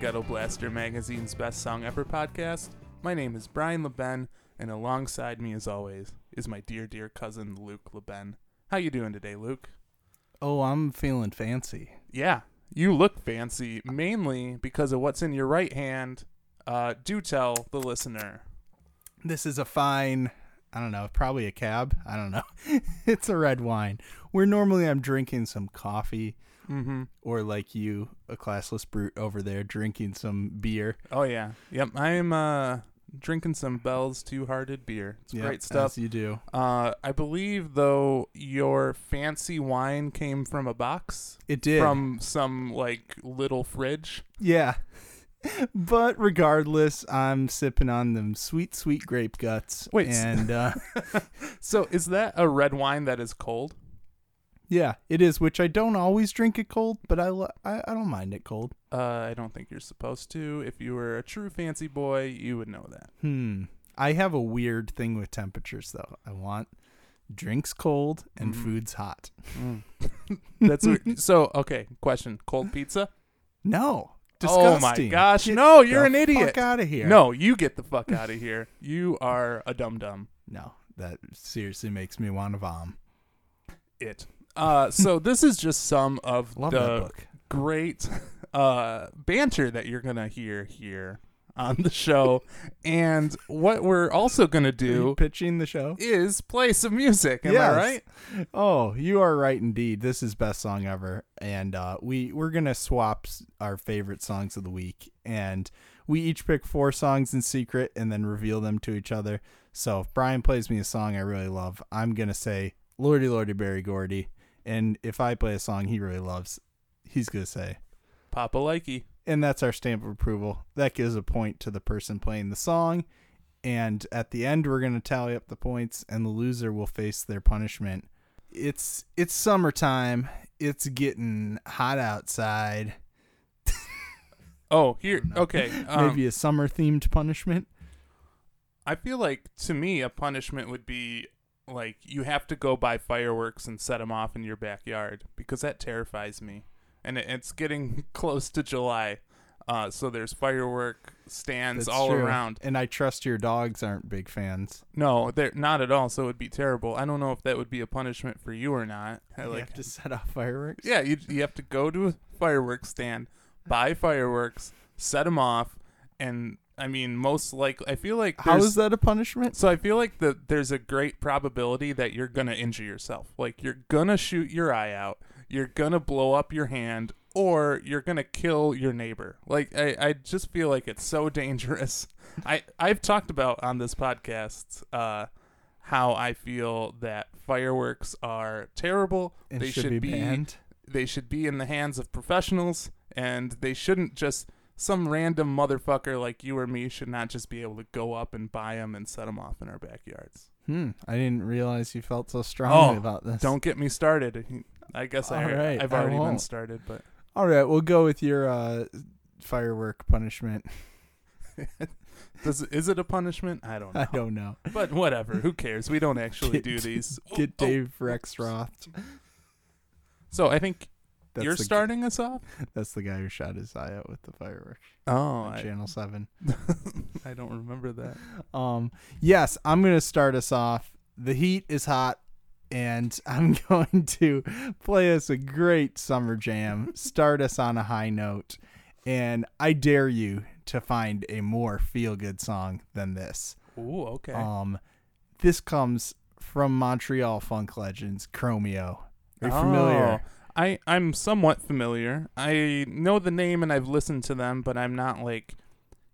Ghetto Blaster magazine's Best Song Ever podcast. My name is Brian LeBen, and alongside me, as always, is my dear, dear cousin Luke LeBen. How you doing today, Luke? Oh, I'm feeling fancy. Yeah, you look fancy, mainly because of what's in your right hand. Uh, do tell the listener. This is a fine, I don't know, probably a cab. I don't know. it's a red wine. Where normally I'm drinking some coffee, Mm-hmm. or like you, a classless brute over there, drinking some beer. Oh yeah, yep. I'm uh, drinking some Bell's Two Hearted beer. It's Yep, great stuff. As you do. Uh, I believe though your fancy wine came from a box It did. from some like little fridge. yeah. But regardless, I'm sipping on them sweet, sweet grape guts. Wait, and uh, So is that a red wine that is cold? Yeah, it is. Which I don't always drink it cold, but I lo- I, I don't mind it cold. Uh, I don't think you're supposed to. If you were a true fancy boy, you would know that. Hmm. I have a weird thing with temperatures though. I want drinks cold and Mhm. foods hot. That's weird. so okay. Question: Cold pizza? No. Oh my gosh! Get no, you're an idiot. Fuck out of here. No, you get the fuck out of here. You are a dum dum. No. That seriously makes me want to vom. It. Uh, so this is just some of Love the book. great uh, banter that you're gonna hear here on the show, and what we're also gonna do pitching the show? is play some music. Am I Yes. right? Oh, you are right indeed. This is best song ever, and uh, we we're gonna swap s- our favorite songs of the week, and we each pick four songs in secret and then reveal them to each other. So if Brian plays me a song I really love, I'm gonna say "Lordy Lordy Berry Gordy," and if I play a song he really loves, he's gonna say, Papa likey. and that's our stamp of approval. That gives a point to the person playing the song. And at the end, we're gonna tally up the points, and the loser will face their punishment. It's it's summertime. It's getting hot outside. Oh, here. Okay. Um, Maybe a summer themed punishment. I feel like to me a punishment would be like you have to go buy fireworks and set them off in your backyard because that terrifies me. And it, it's getting close to July, uh, so there's firework stands That's all true. around. And I trust your dogs aren't big fans. No, they're not at all. So it would be terrible. I don't know if that would be a punishment for you or not. I you like, have to set off fireworks. yeah, you you have to go to a fireworks stand, buy fireworks, set them off, and I mean most likely I feel like How there's- is that a punishment? So I feel like that there's a great probability that you're gonna injure yourself. Like you're gonna shoot your eye out, you're gonna blow up your hand, or you're gonna kill your neighbor. Like I, I just feel like it's so dangerous. I I've talked about on this podcast uh, how I feel that fireworks are terrible. It they should, be, banned. they should be in the hands of professionals and they shouldn't just some random motherfucker like you or me should not just be able to go up and buy them and set them off in our backyards. Hmm. I didn't realize you felt so strongly Oh, about this. Don't get me started. I guess I, right, I've already been started, but All right, we'll go with your uh, firework punishment. does is it a punishment? I don't know. I don't know. But whatever. Who cares? We don't actually Get- do these. Get Oh, oh. Dave Rexroth. So I think That's you're the, starting us off. That's the guy who shot his eye out with the fireworks Oh, I, Channel Seven. I don't remember that. Um, yes, I'm gonna start us off. The heat is hot, and I'm going to play us a great summer jam. Start us on a high note, and I dare you to find a more feel good song than this. Ooh, okay. Um, this comes from Montreal funk legends Chromeo. Are you familiar? I I'm somewhat familiar. I know the name and I've listened to them, but I'm not like,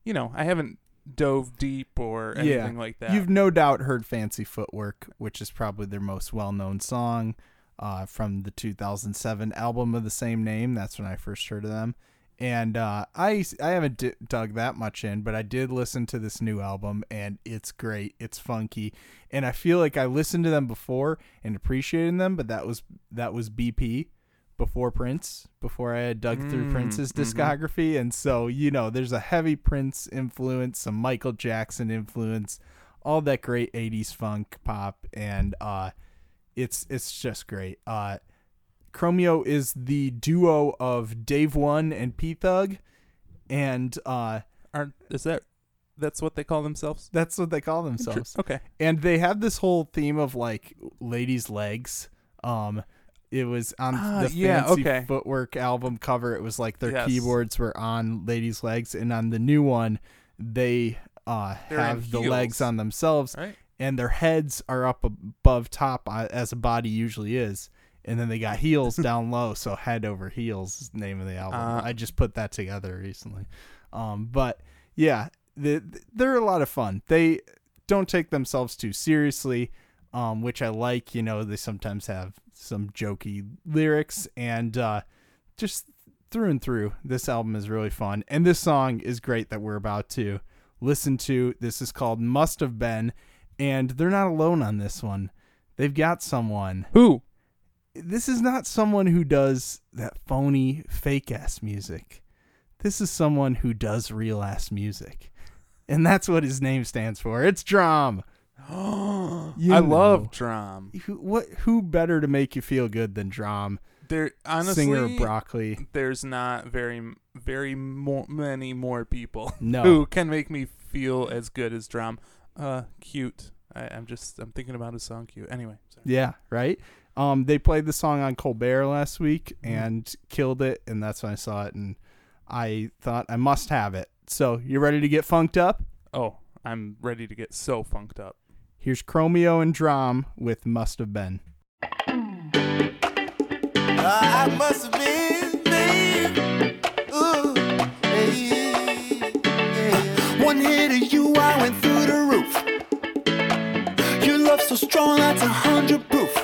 you know, I haven't dove deep or Yeah. anything like that. You've no doubt heard Fancy Footwork, which is probably their most well known song uh, from the 2007 album of the same name. That's when I first heard of them. And uh, I, I haven't d- dug that much in, but I did listen to this new album, and it's great. It's funky, and I feel like I listened to them before and appreciated them, but that was that was BP before Prince, before I had dug through Mm, Prince's mhm. discography, and so you know, there's a heavy Prince influence, some Michael Jackson influence, all that great '80s funk pop, and uh, it's it's just great. Uh, Chromeo is the duo of Dave One and P Thug, and uh, Aren't is that that's what they call themselves? that's what they call themselves. Okay. and they have this whole theme of like ladies' legs. Um, it was on Ah, the yeah, fancy okay. footwork album cover. It was like their Yes. keyboards were on ladies' legs, and on the new one, they uh have the legs on themselves, Right. and their heads are up above top uh, as a body usually is. And then they got heels down low, so head over heels is the name of the album. Uh, I just put that together recently. Um, but yeah, the, they're a lot of fun. They don't take themselves too seriously, um, which I like. You know, they sometimes have some jokey lyrics, and uh, just through and through, this album is really fun. And this song is great that we're about to listen to. This is called Must Have Been, and they're not alone on this one. They've got someone. Who? This is not someone who does that phony, fake ass music. This is someone who does real ass music. And that's what his name stands for. It's DRAM. You I know. love DRAM. Who, what? Who better to make you feel good than DRAM? There honestly Singer of Broccoli. there's not very very more many more people No. who can make me feel as good as DRAM. Uh cute. I, I'm just I'm thinking about his song cute. Anyway, sorry. Yeah, right. Um, they played the song on Colbert last week Mm-hmm. and killed it, and that's when I saw it, and I thought I must have it. So you ready to get funked up? Oh, I'm ready to get so funked up. Here's Chromeo and DRAM with "Must Have Been." One hit of you, I went through the roof. Your love so strong, that's a hundred proof.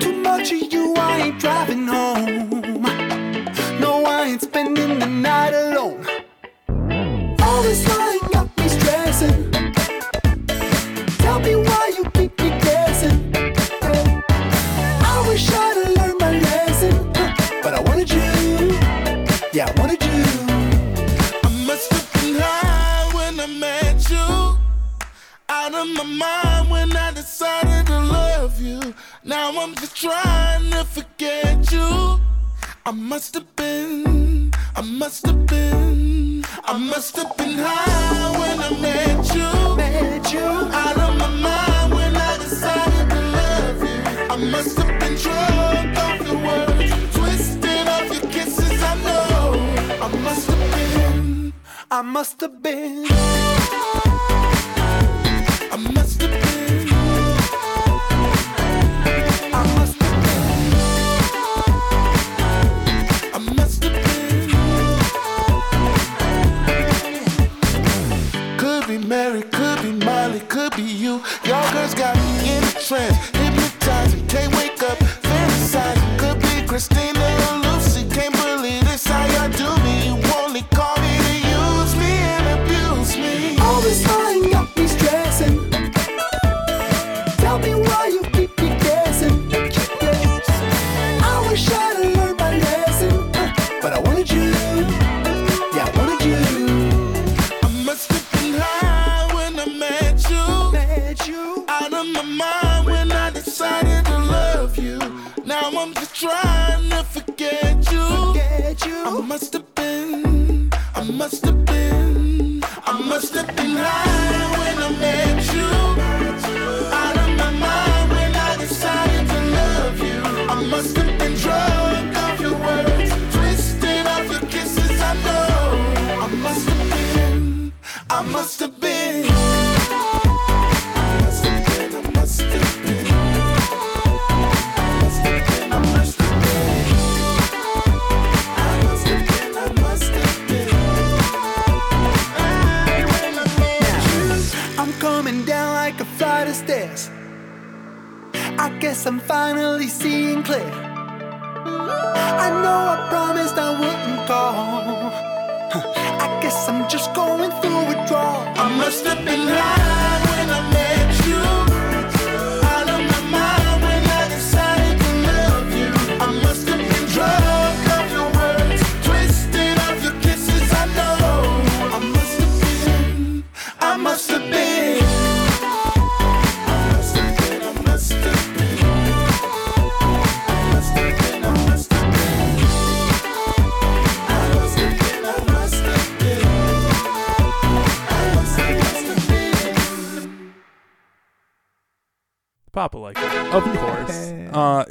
Too much of you, I ain't driving home. No, I ain't spending the night alone. Guess I'm just going through withdrawal. I must have been high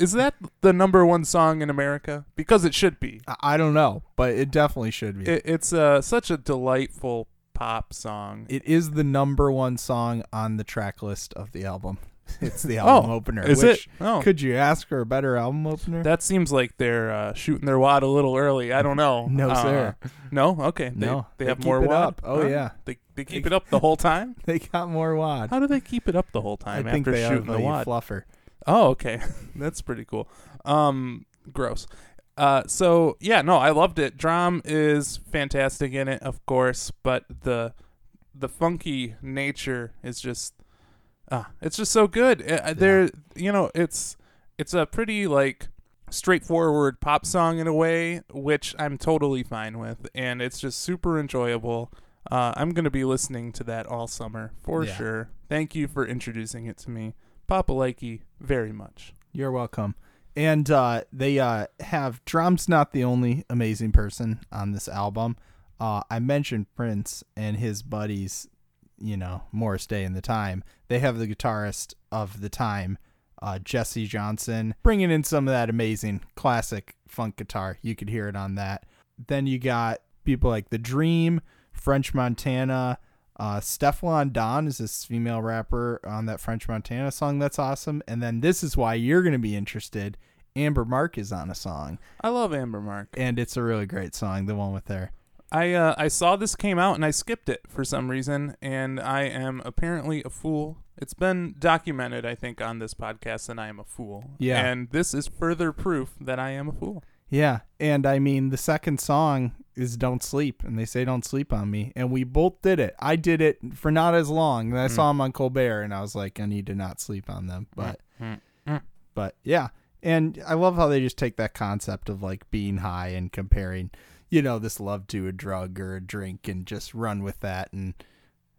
is that the number one song in America? Because it should be. I, I don't know, but it definitely should be. It, it's uh, such a delightful pop song. it is the number one song on the track list of the album. It's the album Oh, opener. is which, it? Oh, Could you ask for a better album opener? that seems like they're uh, shooting their wad a little early. I don't know. No, Uh, sir. No, okay. They, No, they, they have keep more it wad. up. Oh, yeah. they they keep it up the whole time. they got more wad. How do they keep it up the whole I time think after they have shooting a the wad? fluffer. Oh, okay. That's pretty cool. Um, gross. Uh, so yeah, no, I loved it. DRAM is fantastic in it, of course, but the the funky nature is just ah, it's just so good. Uh, There, you know, it's it's a pretty like straightforward pop song in a way, which I'm totally fine with, and it's just super enjoyable. Uh, I'm gonna be listening to that all summer for Yeah. sure. Thank you for introducing it to me, Papa Likey, very much. You're welcome. And uh, they uh, have DRAM's not the only amazing person on this album. Uh, I mentioned Prince and his buddies, you know, Morris Day and the Time. They have the guitarist of the time, uh, Jesse Johnson, bringing in some of that amazing classic funk guitar. You could hear it on that. Then you got people like The Dream, French Montana. Uh, Stefflon Don is this female rapper on that French Montana song. That's awesome. And then this is why you're going to be interested. Amber Mark is on a song, I love Amber Mark. and it's a really great song. The one with her. I uh, I saw this came out and I skipped it for some reason, and I am apparently a fool. It's been documented, I think, on this podcast that I am a fool. Yeah. And this is further proof that I am a fool. Yeah, and I mean the second song is "Don't Sleep," and they say "Don't sleep on me," and we both did it. I did it for not as long. And I mm. saw him on Colbert, and I was like, I need to not sleep on them. Mm, but, mm, mm. but yeah, and I love how they just take that concept of like being high and comparing, you know, this love to a drug or a drink, and just run with that and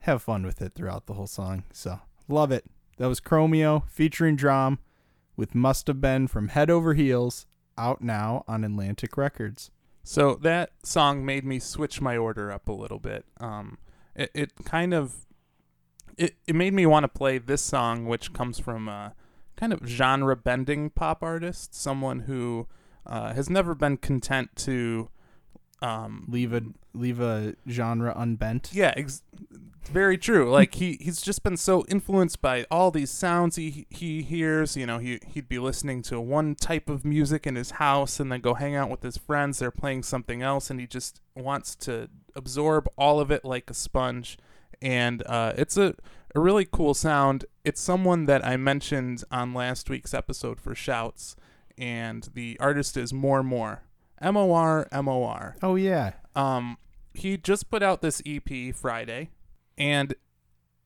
have fun with it throughout the whole song. So love it. That was Chromeo featuring DRAM with "Must Have Been" from Head Over Heels out now on Atlantic Records. So that song made me switch my order up a little bit. Um, it, it kind of it, it made me want to play this song, which comes from a kind of genre bending pop artist, someone who uh, has never been content to um, Leave a leave a genre unbent. yeah, ex- very true. Like he he's just been so influenced by all these sounds he he hears. You know, he he'd be listening to one type of music in his house, and then go hang out with his friends. They're playing something else, and he just wants to absorb all of it like a sponge. And uh, it's a a really cool sound. It's someone that I mentioned on last week's episode for Shouts, and the artist is Mormor. M O R M O R Oh yeah. um he just put out this EP Friday and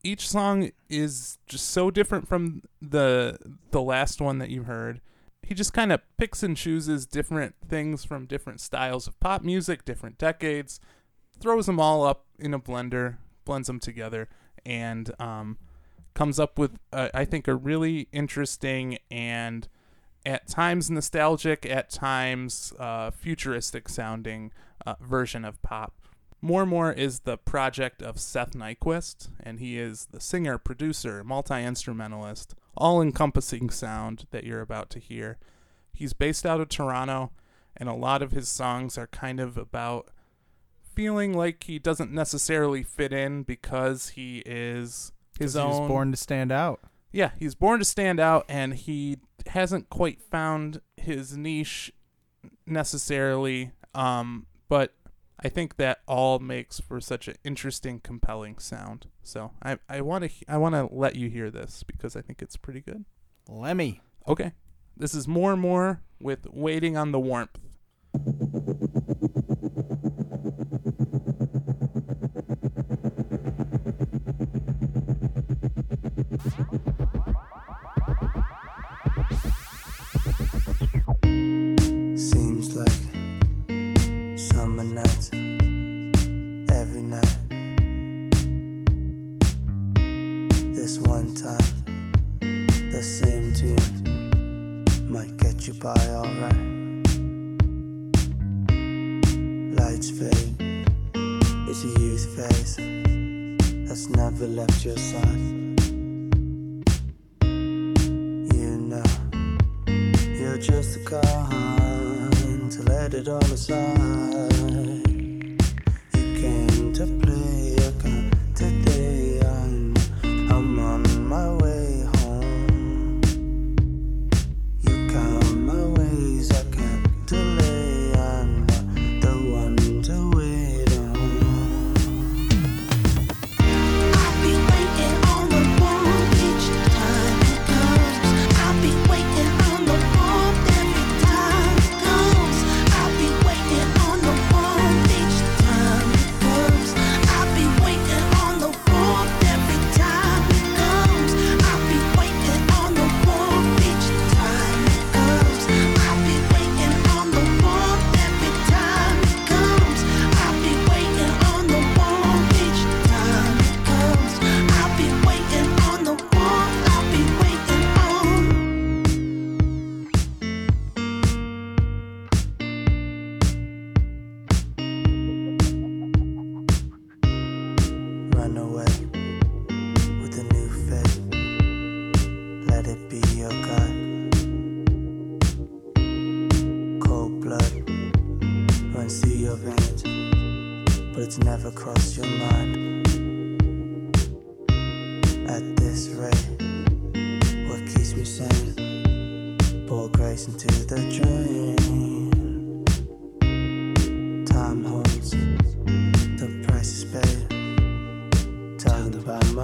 each song is just so different from the the last one that you heard. He just kind of picks and chooses different things from different styles of pop music, different decades, throws them all up in a blender, blends them together and um comes up with I think a really interesting and at times nostalgic, at times uh, futuristic sounding uh, version of pop. Mormor is the project of Seth Nyquist, and he is the singer, producer, multi instrumentalist, all encompassing sound that you're about to hear. He's based out of Toronto, and a lot of his songs are kind of about feeling like he doesn't necessarily fit in because he is his own was born to stand out. yeah, he's born to stand out, and he hasn't quite found his niche necessarily. Um, but I think that all makes for such an interesting, compelling sound. So I I want to I want to let you hear this because I think it's pretty good. Lemmy. Okay, this is more and more with waiting on the warmth.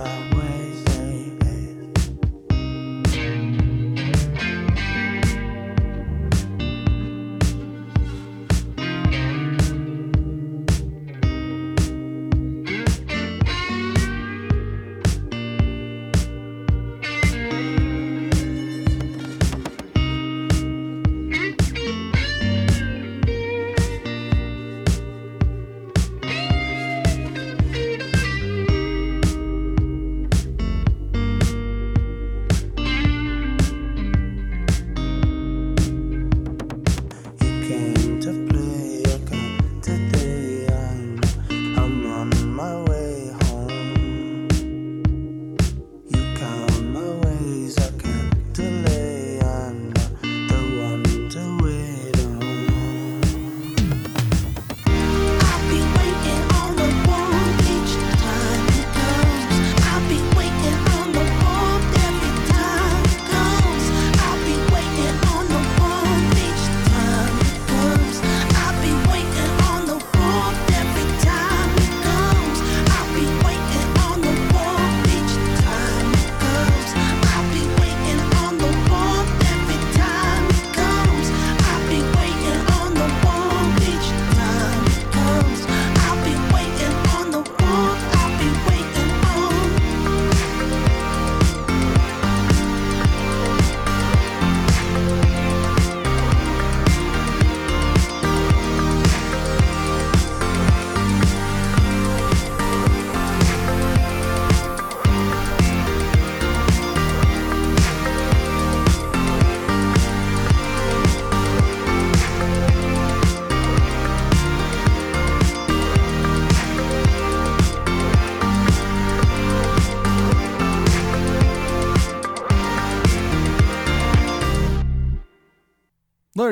My.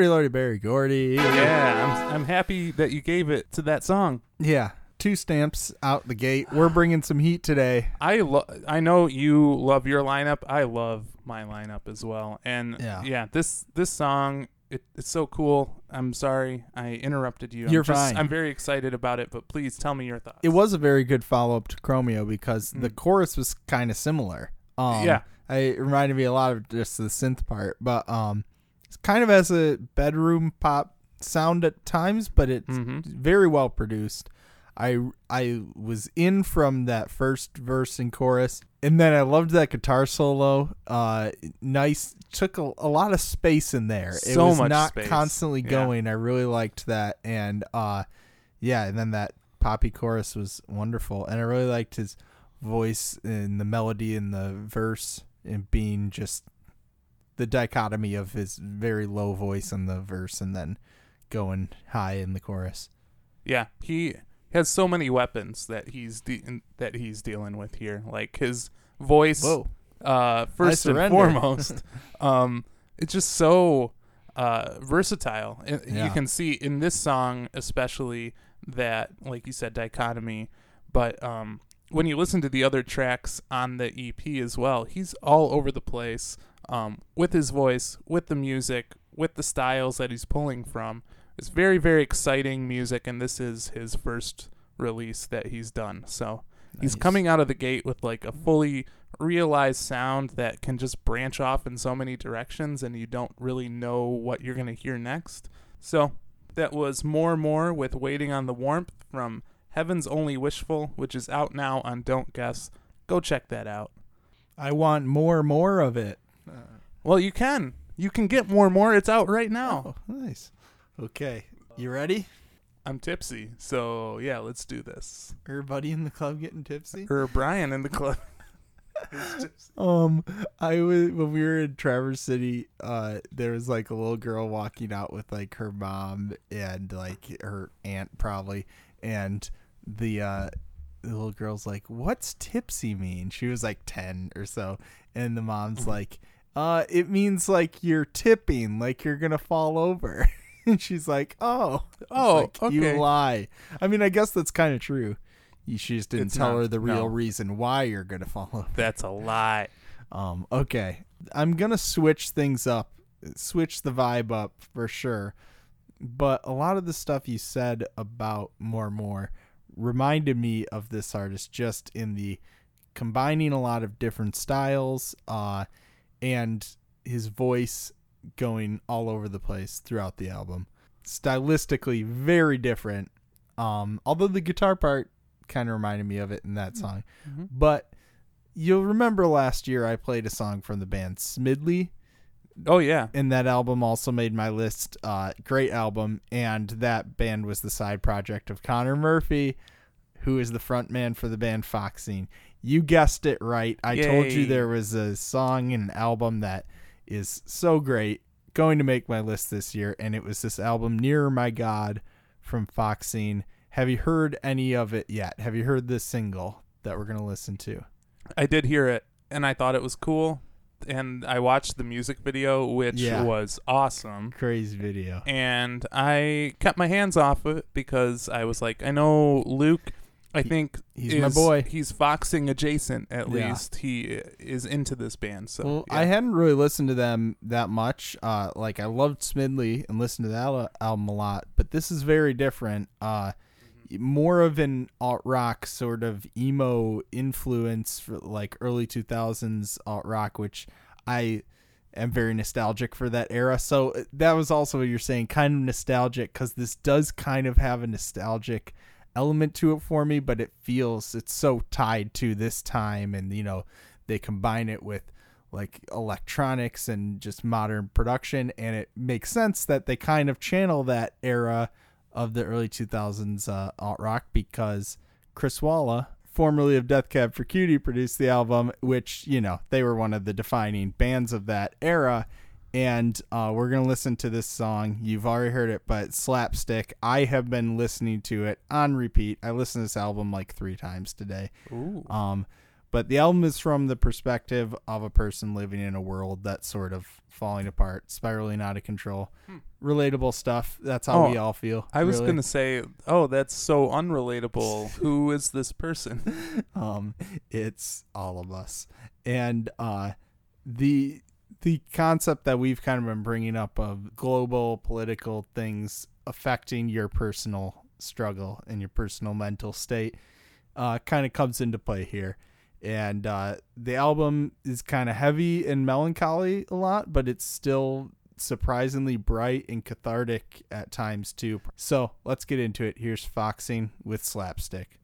Lordy, Lordy, Berry Gordy. Yeah, I'm, I'm happy that you gave it to that song. Yeah. Two stamps out the gate. We're bringing some heat today. I lo- I know you love your lineup. I love my lineup as well. And Yeah. yeah, this this song it, it's so cool. I'm sorry I interrupted you. I'm You're just- fine. I'm very excited about it, but please tell me your thoughts. It was a very good follow up to Chromeo because the Mm. chorus was kind of similar. Um, Yeah. I, it reminded me a lot of just the synth part, but um, it's kind of has a bedroom pop sound at times, but it's Mhm. very well produced. I I was in from that first verse and chorus, and then I loved that guitar solo. Uh, nice, took a, a lot of space in there. it So was much not space. constantly Yeah. going. I really liked that, and uh, yeah, and then that poppy chorus was wonderful, and I really liked his voice and the melody in the verse and being just the dichotomy of his very low voice in the verse and then going high in the chorus. Yeah, he has so many weapons that he's de- that he's dealing with here. Like his voice, Whoa. uh, first and foremost, um, it's just so uh, versatile. And You can see in this song, especially that, like you said, dichotomy. But um, when you listen to the other tracks on the EP as well, he's all over the place um, with his voice, with the music, with the styles that he's pulling from. It's very, very exciting music, and this is his first release that he's done. So he's coming out of the gate with like a fully realized sound that can just branch off in so many directions, and you don't really know what you're going to hear next. So that was Mormor with Waiting on the Warmth from Heaven's Only Wishful, which is out now on Don't Guess. Go check that out. I want more, more of it. Well, you can. You can get More and More. It's out right now. Oh, nice. Okay, you ready? I'm tipsy, so yeah, let's do this. Everybody in the club getting tipsy? Or Brian in the club. Um, I was when we were in Traverse City. Uh, there was like a little girl walking out with like her mom and like her aunt probably, and the uh, the little girl's like, "What's tipsy mean?" She was like ten or so, and the mom's like, "Uh, it means like you're tipping, like you're gonna fall over." and she's like, "Oh, Oh, like, okay. you lie." I mean, I guess that's kind of true. You she just didn't It's tell not- her the real no. reason why you're gonna fall over. That's a lie. Um, okay. I'm gonna switch things up, switch the vibe up for sure. But a lot of the stuff you said about Mormor reminded me of this artist just in the combining a lot of different styles, uh, and his voice going all over the place throughout the album. Stylistically very different. Um, although the guitar part kind of reminded me of it in that song. But you'll remember last year I played a song from the band Smidley, Oh yeah. and that album also made my list. Uh, great album, and that band was the side project of Conor Murphy, who is the frontman for the band Foxing. You guessed it right. I told you there was a song and an album that is so great, going to make my list this year, and it was this album Nearer My God from Foxing. Have you heard any of it yet? Have you heard this single that we're gonna listen to? I did hear it and I thought it was cool. And I watched the music video, which Yeah. was awesome. Crazy video. And I kept my hands off of it because I was like, I know Luke. I think he's my boy. He's foxing adjacent. At Yeah. least he is into this band. So Well, yeah. I hadn't really listened to them that much. Uh, like I loved Smidley and listened to that album a lot, but this is very different. Uh, more of an alt rock sort of emo influence for like early two thousands alt rock, which I am very nostalgic for that era. So uh, that was also what you're saying, kind of nostalgic because this does kind of have a nostalgic element to it for me, but it feels it's so tied to this time, and you know they combine it with like electronics and just modern production, and it makes sense that they kind of channel that era of the early 2000s uh, alt rock because Chris Walla, formerly of Death Cab for Cutie, produced the album, which you know they were one of the defining bands of that era. And uh, we're gonna listen to this song. You've already heard it, but Slapstick. I have been listening to it on repeat. I listened to this album like three times today. Ooh. Um, but the album is from the perspective of a person living in a world that's sort of falling apart, spiraling out of control. Relatable stuff. That's how we Hmm. Oh, all feel. I was really. gonna say, oh, that's so unrelatable. Who is this person? um it's all of us and uh the the concept that we've kind of been bringing up of global political things affecting your personal struggle and your personal mental state uh kind of comes into play here. And uh the album is kind of heavy and melancholy a lot but it's still surprisingly bright and cathartic at times too. So let's get into it. Here's foxing with slapstick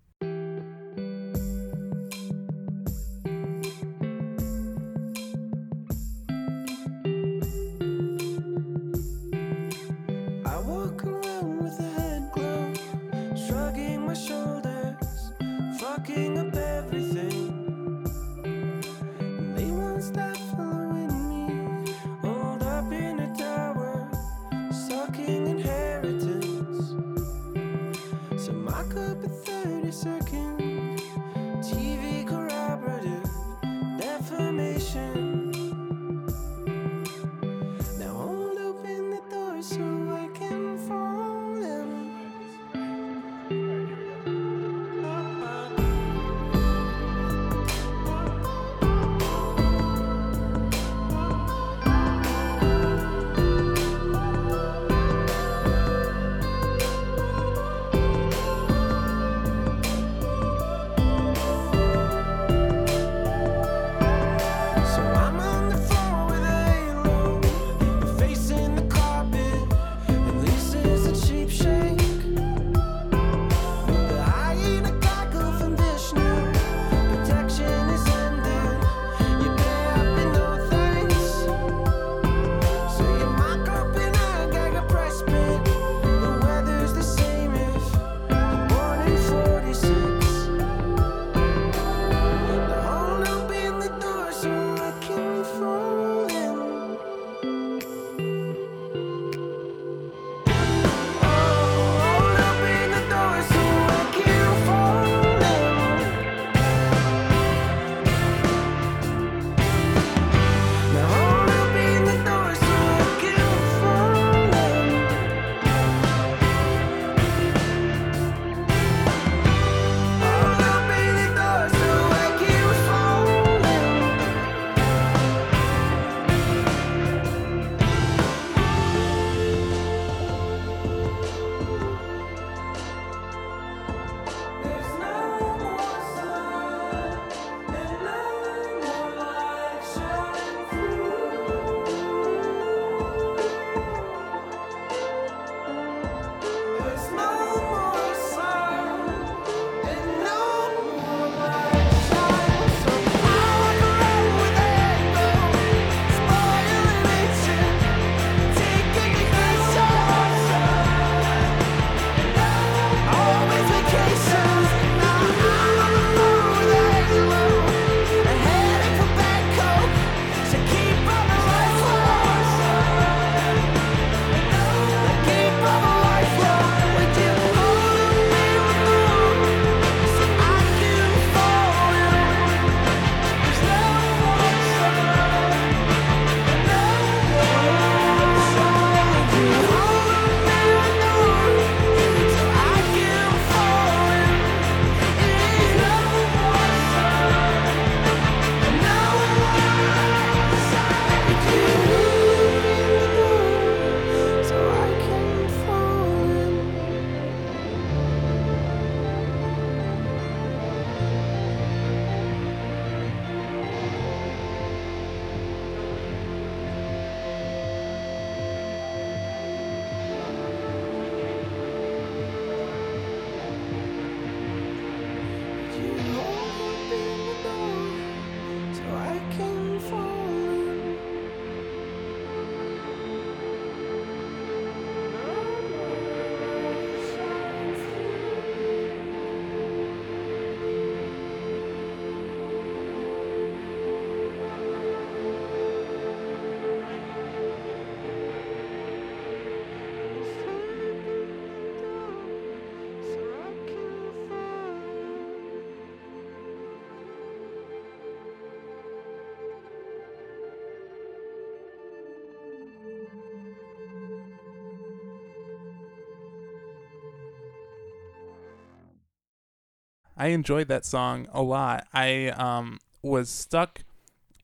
I enjoyed that song a lot. I um was stuck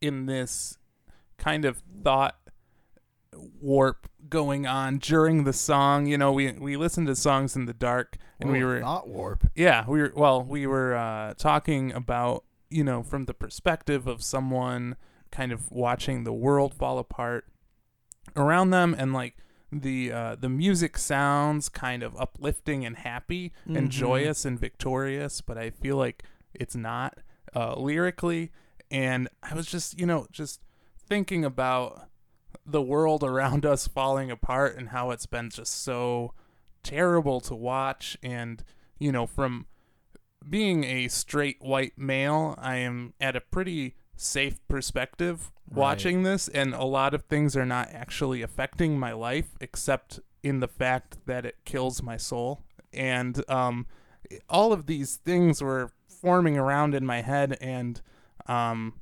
in this kind of thought warp going on during the song. You know, we we listened to songs in the dark and we were thought warp. yeah, we were well, we were uh, talking about you know from the perspective of someone kind of watching the world fall apart around them, and like the uh, the music sounds kind of uplifting and happy and Mhm. joyous and victorious, but I feel like it's not uh, lyrically. And I was just you know just thinking about the world around us falling apart and how it's been just so terrible to watch and you know from being a straight white male i am at a pretty safe perspective watching this and a lot of things are not actually affecting my life except in the fact that it kills my soul. And um all of these things were forming around in my head and um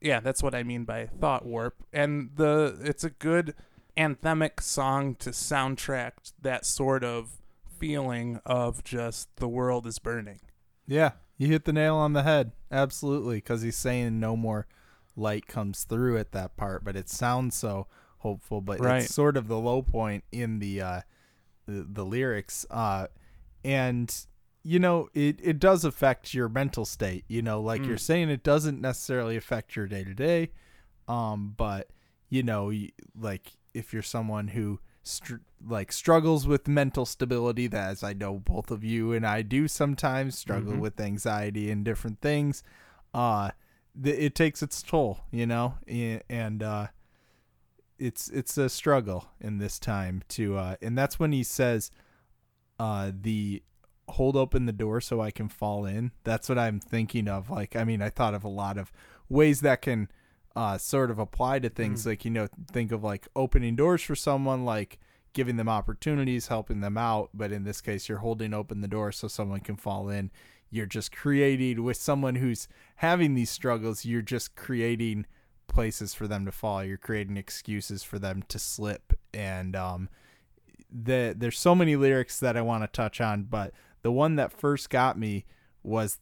yeah that's what i mean by thought warp. And the it's a good anthemic song to soundtrack that sort of feeling of just the world is burning. Yeah, you hit the nail on the head. Absolutely, because he's saying no more light comes through at that part, but it sounds so hopeful. But Right. it's sort of the low point in the uh, the, the lyrics, uh, and you know it it does affect your mental state. You know, like Mm. you're saying, it doesn't necessarily affect your day to day, um, but you know, like if you're someone who str- like struggles with mental stability that as I know both of you and I do sometimes struggle Mhm. with anxiety and different things uh th- it takes its toll you know? And uh it's it's a struggle in this time to uh and that's when he says uh the hold open the door so I can fall in. That's what I'm thinking of. Like I mean I thought of a lot of ways that can uh sort of apply to things Mm. like you know think of like opening doors for someone like giving them opportunities helping them out but in this case you're holding open the door so someone can fall in. You're just creating with someone who's having these struggles you're just creating places for them to fall. You're creating excuses for them to slip. And um the there's so many lyrics that I want to touch on but the one that first got me was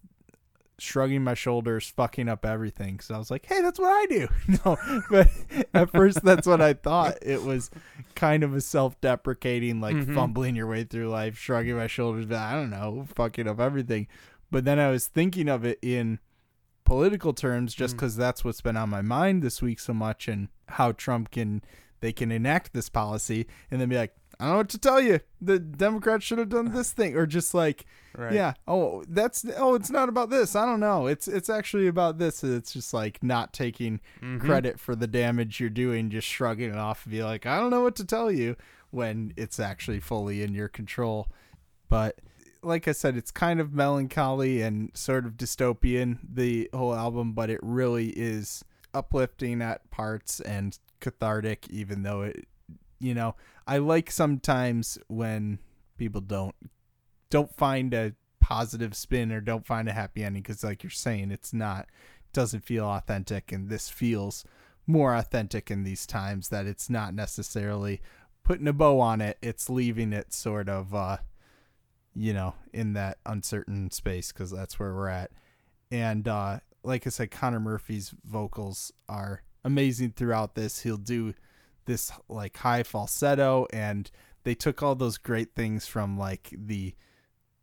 shrugging my shoulders fucking up everything so I was like hey that's what I do no but at first that's what I thought it was kind of a self-deprecating like Mhm. fumbling your way through life shrugging my shoulders but I don't know fucking up everything but then I was thinking of it in political terms just Mm. because that's what's been on my mind this week so much and how Trump can they can enact this policy and then be like I don't know what to tell you. The Democrats should have done this thing or just like right. yeah oh that's oh it's not about this. I don't know. It's it's actually about this. It's just like not taking Mhm. credit for the damage you're doing just shrugging it off and be like I don't know what to tell you when it's actually fully in your control. But like I said, it's kind of melancholy and sort of dystopian, the whole album, but it really is uplifting at parts and cathartic, even though it, you know, I like sometimes when people don't don't find a positive spin or don't find a happy ending because, like you're saying, it's not doesn't feel authentic, and this feels more authentic in these times that it's not necessarily putting a bow on it; it's leaving it sort of. uh you know, in that uncertain space because that's where we're at. And uh, like I said, Conor Murphy's vocals are amazing throughout this. He'll do this like high falsetto, and they took all those great things from like the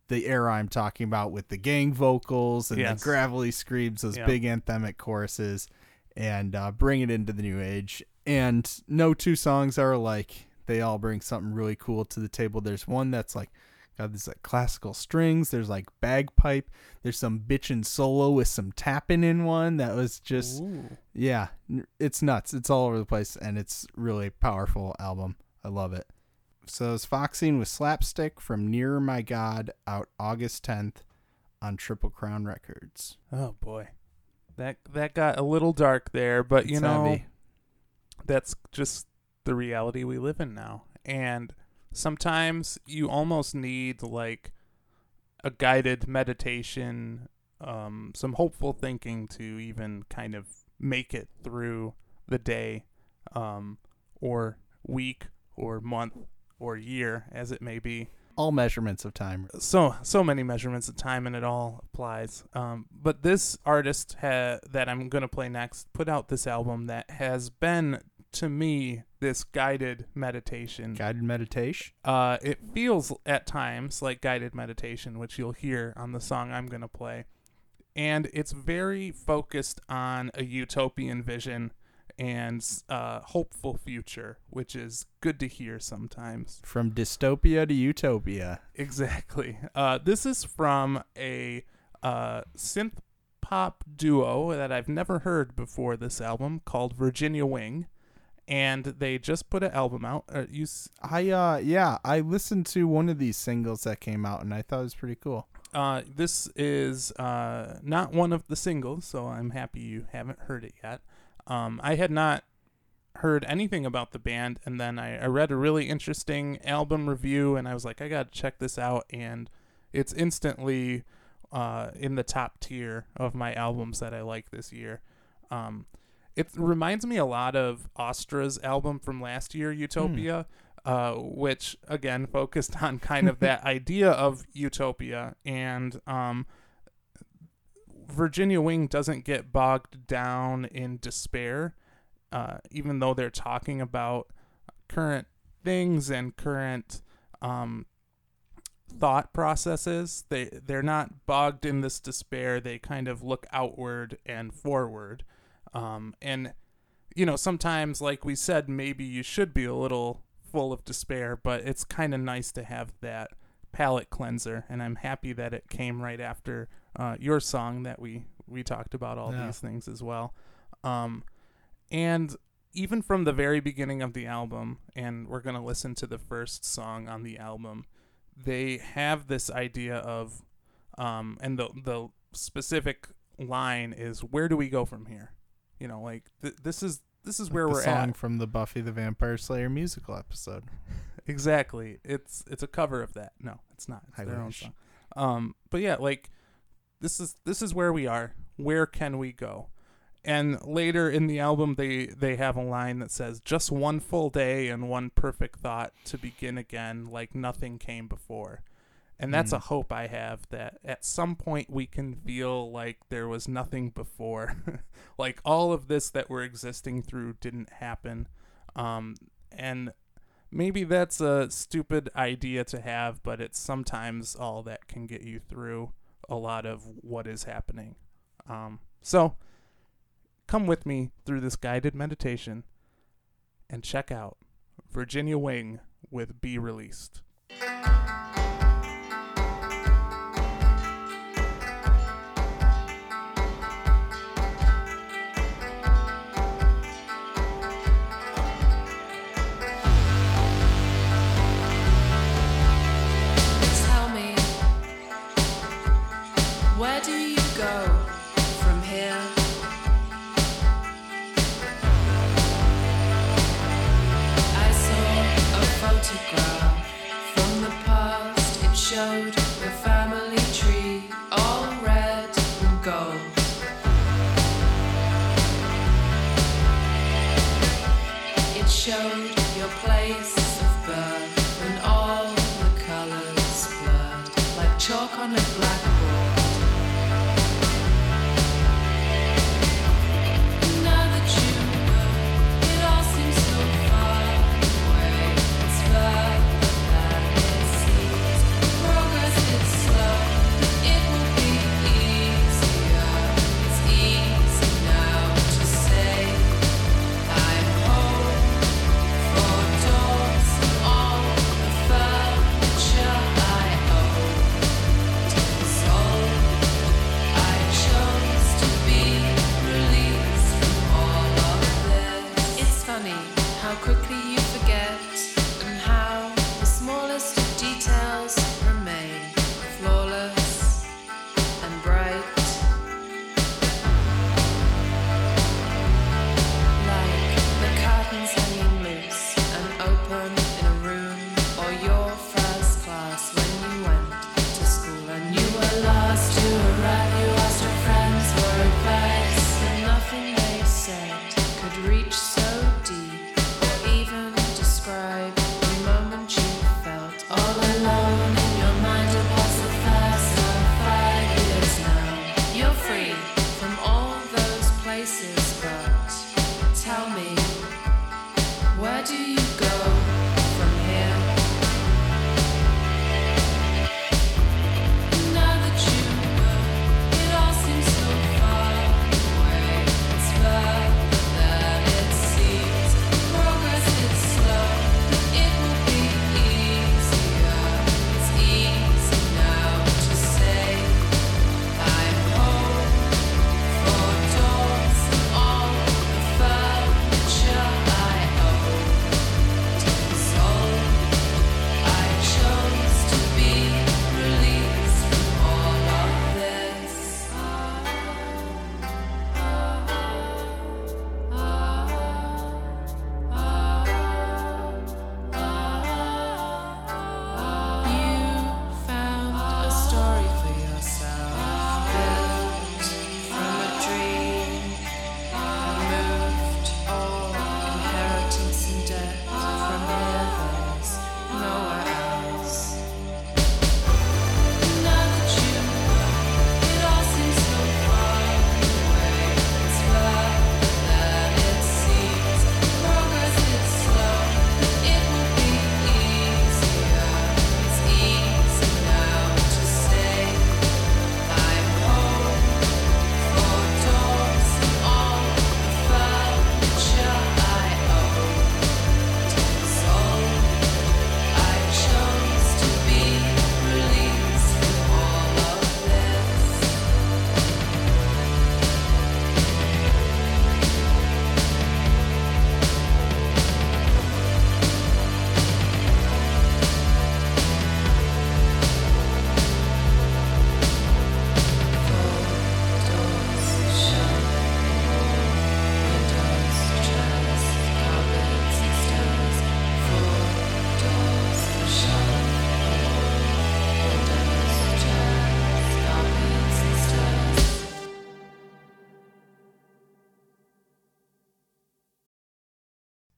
the era I'm talking about with the gang vocals and Yes. the gravelly screams, those Yeah. big anthemic choruses, and uh, bring it into the new age. And no two songs are alike. They all bring something really cool to the table. There's one that's like got these like classical strings. There's like bagpipe. There's some bitchin' solo with some tapping in one that was just Ooh. yeah, it's nuts. It's all over the place, and it's really powerful album. I love it. So it's Foxing with Slapstick from Nearer My God out August 10th on Triple Crown Records. oh boy that that got a little dark there but you It's know heavy. that's just the reality we live in now. And sometimes you almost need like a guided meditation, um, some hopeful thinking to even kind of make it through the day, um, or week, or month, or year, as it may be. all measurements of time. so so many measurements of time and it all applies um, but this artist ha- that i'm going to play next put out this album that has been to me this guided meditation Guided meditation. uh, it feels at times like guided meditation which you'll hear on the song i'm going to play and it's very focused on a utopian vision and uh, hopeful future which is good to hear sometimes From dystopia to utopia. Exactly. Uh, this is from a uh, synth pop duo that I've never heard before this album called Virginia Wing. And they just put an album out. Uh, you, s- I uh yeah, I listened to one of these singles that came out and I thought it was pretty cool. uh, this is uh, not one of the singles, so I'm happy you haven't heard it yet. Um, I had not heard anything about the band, and then I, I read a really interesting album review, and I was like, I gotta check this out, and it's instantly uh, in the top tier of my albums that I like this year. Um, it reminds me a lot of Austra's album from last year, Utopia, uh, which again focused on kind of that idea of utopia. And um, Virginia Wing doesn't get bogged down in despair, uh, even though they're talking about current things and current um, thought processes. They they're not bogged in this despair. They kind of look outward and forward. Um, and you know, sometimes, like we said, maybe you should be a little full of despair, but it's kind of nice to have that palate cleanser. And I'm happy that it came right after uh, your song that we we talked about all Yeah. these things as well. Um, and even from the very beginning of the album, and we're gonna listen to the first song on the album, they have this idea of, um, and the the specific line is, "Where do we go from here?" You know, like th- this is this is where the we're song at. from the Buffy the Vampire Slayer musical episode. Exactly. It's it's a cover of that. No, it's not. It's I their own song. Um, but yeah, like this is this is where we are. Where can we go? And later in the album, they they have a line that says, "Just one full day and one perfect thought to begin again, like nothing came before." And that's a hope I have that at some point we can feel like there was nothing before, like all of this that we're existing through didn't happen. Um, and maybe that's a stupid idea to have, but it's sometimes all that can get you through a lot of what is happening. Um, so come with me through this guided meditation and check out Virginia Wing with Be Released.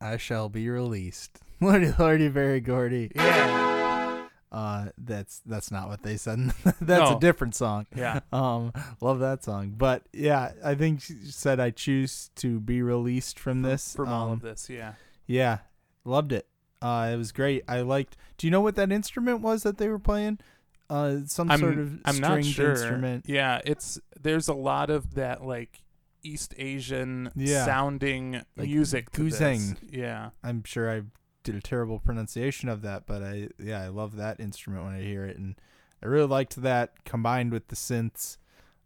I shall be released. Lordy, Lordy, Berry Gordy. Yeah. Uh, that's that's not what they said. that's No. a different song. Yeah. Um, love that song. But yeah, I think she said I choose to be released from this. From all Um, of this, yeah. Yeah, loved it. Uh, it was great. I liked. Do you know what that instrument was that they were playing? Uh, some I'm, sort of I'm not sure. instrument. Yeah, it's there's a lot of that like East Asian Yeah. sounding Like music. guzheng. Yeah. I'm sure I did a terrible pronunciation of that, but I yeah, I love that instrument when I hear it, and I really liked that combined with the synths,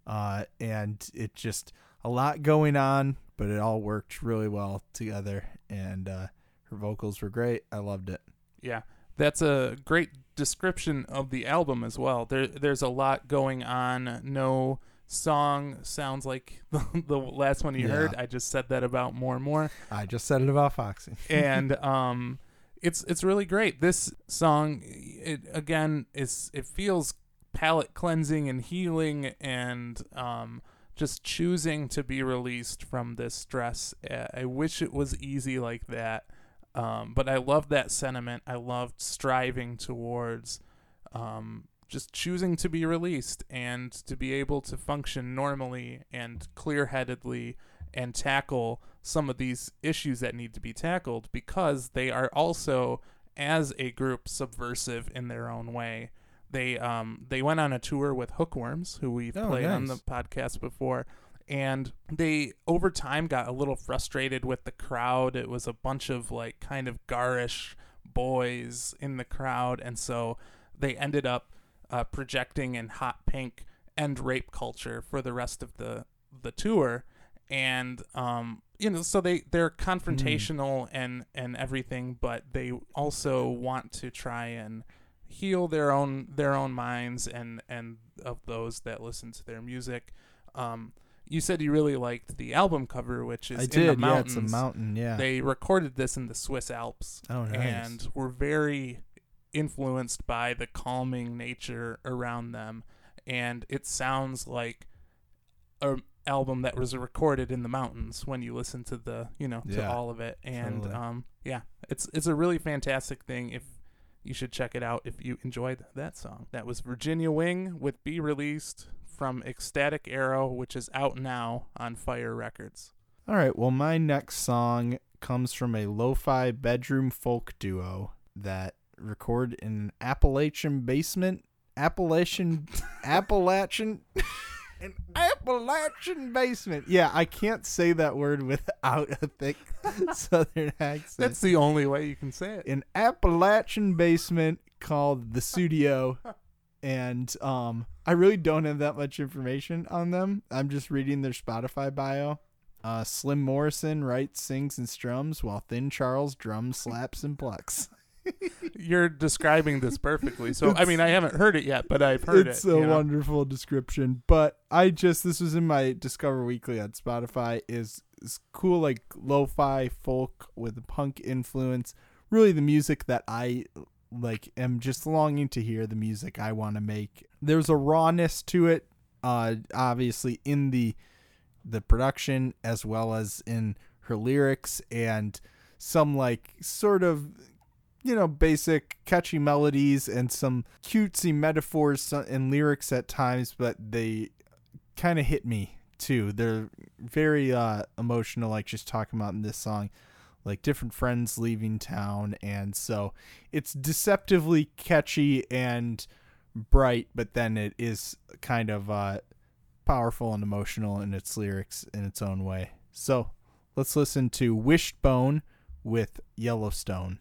uh, and it just a lot going on, but it all worked really well together, and uh, her vocals were great. I loved it. Yeah, that's a great description of the album as well. There, there's a lot going on. No song sounds like the, the last one you Yeah. heard. I just said that about Mormor, I just said it about Foxy. and um, it's it's really great. This song, it again is it feels palate cleansing and healing, and um, just choosing to be released from this stress. I wish it was easy like that. Um, but I love that sentiment. I loved striving towards um, just choosing to be released and to be able to function normally and clear headedly and tackle some of these issues that need to be tackled because they are also, as a group, subversive in their own way. They um they went on a tour with Hookworms, who we've Oh, played on the podcast before, and they over time got a little frustrated with the crowd. It was a bunch of like kind of garish boys in the crowd, and so they ended up uh, projecting in hot pink and rape culture for the rest of the the tour, and um you know so they they're confrontational and and everything, but they also want to try and heal their own their own minds and and of those that listen to their music. Um, you said you really liked the album cover, which is I in did. the Yeah, mountains. it's a mountain. Yeah. They recorded this in the Swiss Alps oh, nice. and were very influenced by the calming nature around them. And it sounds like a album that was recorded in the mountains when you listen to the you know to Yeah, all of it. And totally. um, yeah, it's it's a really fantastic thing. If you should check it out if you enjoyed that song. That was Virginia Wing with Be Released from Ecstatic Arrow, which is out now on Fire Records. All right. Well, my next song comes from a lo-fi bedroom folk duo that record in an Appalachian basement. Appalachian, Appalachian, an Appalachian basement. Yeah, I can't say that word without a thick Southern accent. That's the only way you can say it. an Appalachian basement called the Studio, and um, I really don't have that much information on them. I'm just reading their Spotify bio. Uh, Slim Morrison writes, sings, and strums, while Thin Charles drums, slaps, and plucks. You're describing this perfectly. So I mean, I haven't heard it yet, but I've heard it's it. It's a you know? wonderful description. But I just this was in my Discover Weekly on Spotify. is is cool like lo-fi folk with a punk influence. Really, the music that I like am just longing to hear. The music I want to make. There's a rawness to it. Uh, obviously in the the production as well as in her lyrics and some like sort of you know, basic catchy melodies and some cutesy metaphors and lyrics at times, but they kind of hit me too. They're very uh, emotional, like just talking about in this song, like different friends leaving town. And so it's deceptively catchy and bright, but then it is kind of uh, powerful and emotional in its lyrics in its own way. So let's listen to Wishbone with Yellowstone.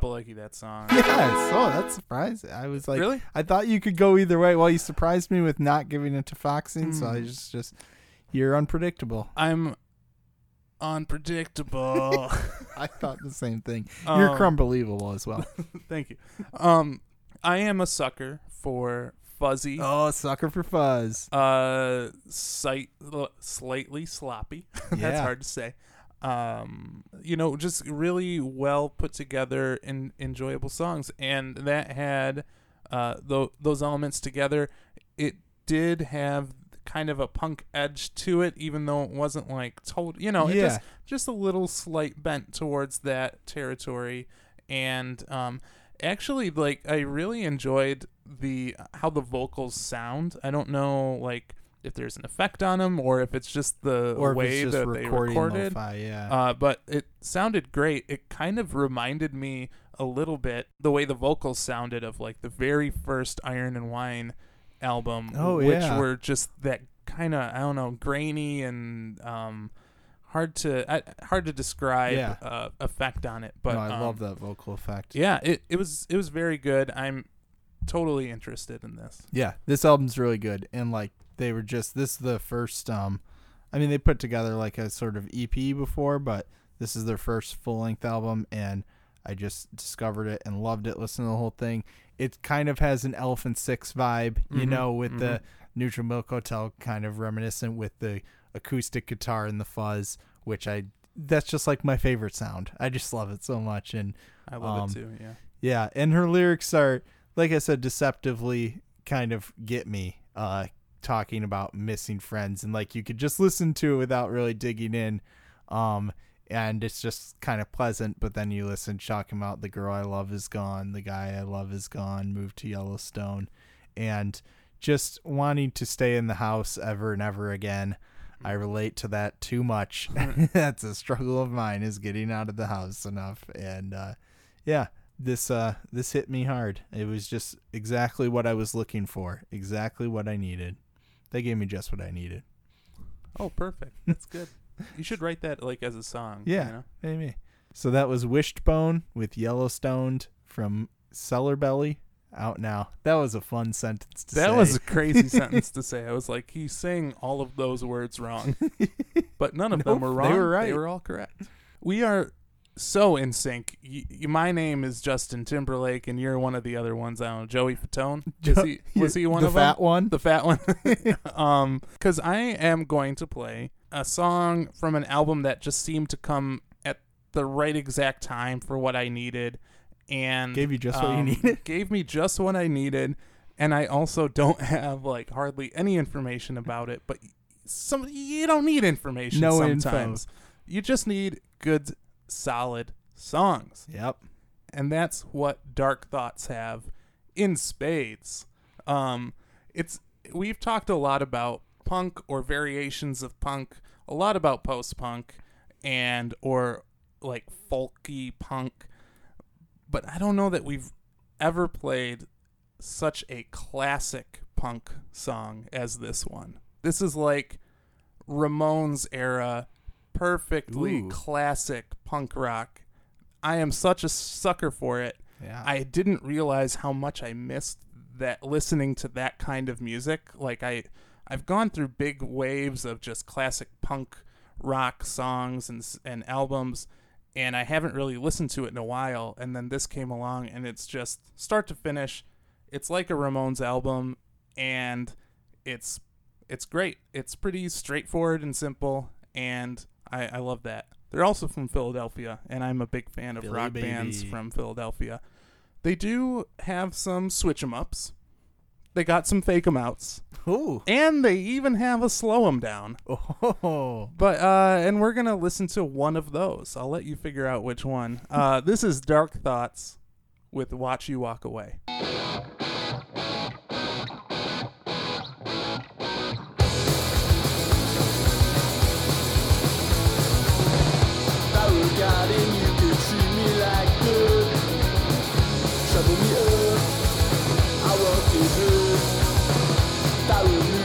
Papa that song. Yes. Oh, that's surprising. I was like, Really? I thought you could go either way. Well, you surprised me with not giving it to Foxing, so I Hmm. just just you're unpredictable. I'm unpredictable. I thought the same thing. You're Um, crumbelievable as well. Thank you. Um, I am a sucker for fuzzy, oh, sucker for fuzz. uh, sight, slightly sloppy. That's Yeah. hard to say. Um, you know, just really well put together and enjoyable songs, and that had uh tho- those elements together. It did have kind of a punk edge to it, even though it wasn't like total. You know, it Yeah. just just a little slight bent towards that territory, and um, actually, like I really enjoyed the how the vocals sound. I don't know, like if there's an effect on them or if it's just the Or way just that they recorded. yeah. Uh, but it sounded great. It kind of reminded me a little bit the way the vocals sounded of like the very first Iron and Wine album, Oh, which yeah. were just that kind of I don't know grainy and um, hard to I, hard to describe Yeah. uh, effect on it. But no, I um, love that vocal effect. Yeah, it it was it was very good. I'm totally interested in this. Yeah, this album's really good, and like they were just this is the first. Um, I mean, they put together like a sort of EP before, but this is their first full length album, and I just discovered it and loved it. Listening to the whole thing, it kind of has an Elephant Six vibe, you Mhm, know, with the Neutral Milk Hotel kind of reminiscent with the acoustic guitar and the fuzz, which I that's just like my favorite sound. I just love it so much, and I love Um, it too. Yeah. yeah, and her lyrics are, like I said, deceptively kind of get me. Uh, talking about missing friends, and like you could just listen to it without really digging in. Um, and it's just kind of pleasant. But then you listen, shock him out. The girl I love is gone. The guy I love is gone. Moved to Yellowstone, and just wanting to stay in the house ever and ever again. I relate to that too much. That's a struggle of mine is getting out of the house enough. And uh, yeah, this uh this hit me hard. It was just exactly what I was looking for, exactly what I needed. They gave me just what I needed. Oh, perfect. That's good. you should write that like as a song. you Yeah, know? maybe. So that was Wishbone with Yellowstone from Cellar Belly out now. That was a fun sentence to That say. That was a crazy sentence to say. I was like, he's saying all of those words wrong, but none of them Nope, were they wrong. were right. They were all correct. We are so in sync. Y- y- my name is Justin Timberlake, and you're one of the other ones. I don't know, Joey Fatone. Was he, was he one the of fat them? one? The fat one. um, because I am going to play a song from an album that just seemed to come at the right exact time for what I needed, and Gave you just what you um, needed? Gave me just what I needed, and I also don't have like hardly any information about it. But some you don't need information No info. sometimes. You just need good, solid songs Yep. and that's what Dark Thoughts have in spades. Um, it's we've talked a lot about punk or variations of punk, a lot about post punk and or like folky punk, but I don't know that we've ever played such a classic punk song as this one. This is like Ramones era, perfectly Ooh. classic punk rock. I am such a sucker for it. Yeah. I didn't realize how much I missed that listening to that kind of music. Like I I've gone through big waves of just classic punk rock songs and and albums and I haven't really listened to it in a while and then this came along and it's just start to finish it's like a Ramones album and it's it's great. It's pretty straightforward and simple and I, I love that. They're also from Philadelphia and I'm a big fan of Philly rock bands from Philadelphia. They do have some switch 'em ups. They got some fake 'em outs, Ooh. and they even have a slow 'em down. Oh. But uh, and we're gonna listen to one of those. I'll let you figure out which one. Uh, this is Dark Thoughts with "Watch You Walk Away." God and you could treat me like trouble me up, I won't be good. If I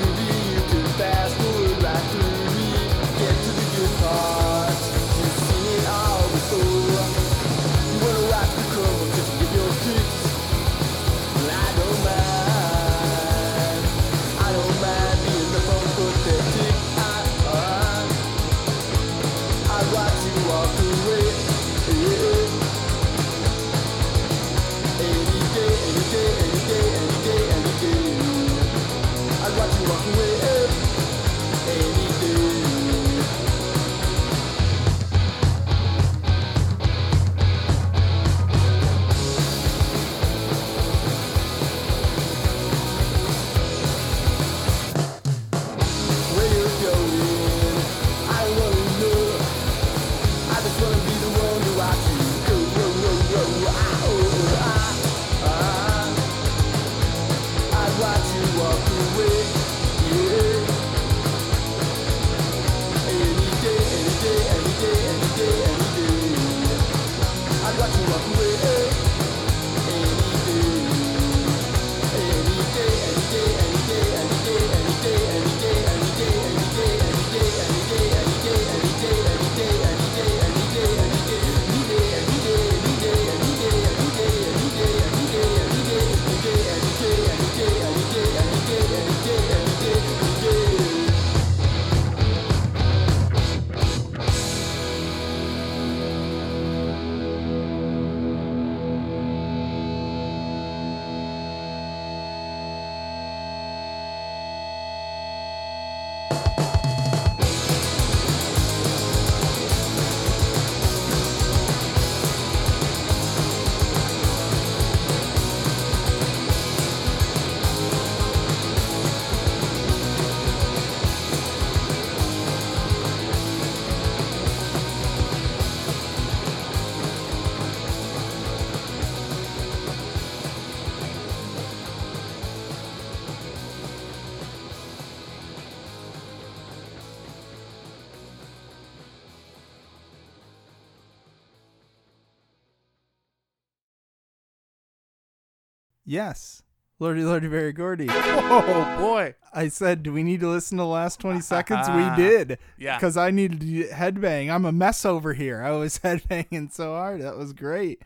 Yes. Lordy, Lordy, Berry Gordy. Oh boy. I said, do we need to listen to the last 20 seconds? we did. Yeah. Because I needed to headbang. I'm a mess over here. I was headbanging so hard. That was great.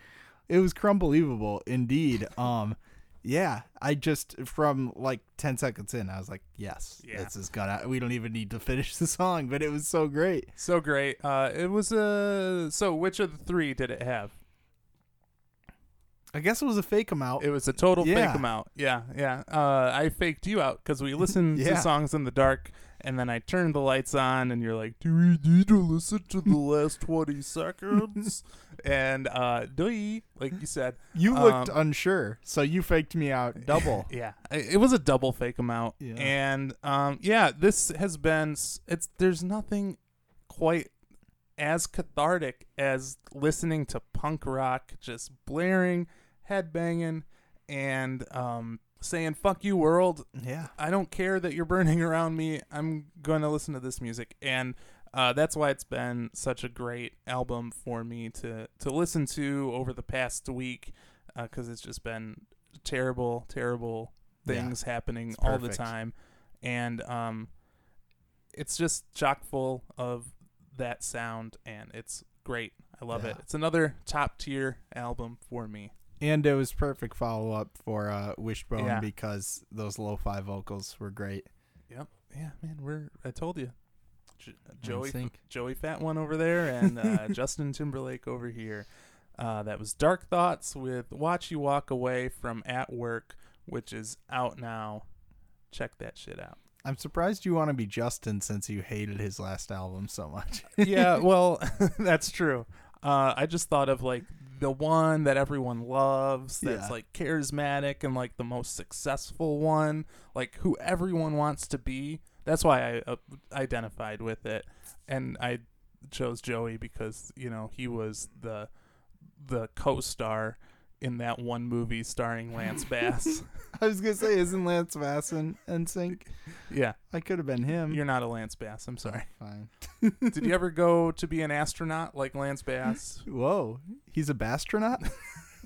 It was crumbelievable indeed. Um, yeah, I just from like 10 seconds in, I was like, yes, Yeah. this is gonna, we don't even need to finish the song, but it was so great. So great. Uh, it was a. so which of the three did it have? I guess it was a fake amount. It was a total Yeah. fake amount. Yeah, yeah. Uh, I faked you out because we listened Yeah. to songs in the dark, and then I turned the lights on, and you're like, "Do we need to listen to the last twenty seconds?" and uh, do we? Like you said, you looked um, unsure, so you faked me out double. Yeah, it was a double fake amount, Yeah. and um, yeah, this has been. It's there's nothing quite as cathartic as listening to punk rock just blaring, headbanging, and um, saying "fuck you, world." yeah. I don't care that you're burning around me. I'm going to listen to this music, and uh, that's why it's been such a great album for me to to listen to over the past week, because it's just been terrible, terrible Yeah. things happening all the time, and um, it's just chock full of that sound, and it's great. I love it. It's another top tier album for me. And it was perfect follow up for uh, Wishbone Yeah. because those lo-fi vocals were great. Yep. Yeah, man. We're. I told you. J- Joey. Joey Fat One over there, and uh, Justin Timberlake over here. Uh, that was Dark Thoughts with "Watch You Walk Away" from At Work, which is out now. Check that shit out. I'm surprised you want to be Justin since you hated his last album so much. yeah, well, that's true. Uh, I just thought of like the one that everyone loves, that's Yeah. like charismatic and like the most successful one, like who everyone wants to be. That's why I uh, identified with it, and I chose Joey because you know he was the the co-star in that one movie starring Lance Bass. I was gonna say, isn't Lance Bass in sync? yeah, I could have been him. you're not a Lance Bass. I'm sorry. fine. Did you ever go to be an astronaut like Lance Bass? Whoa, he's a bastronaut.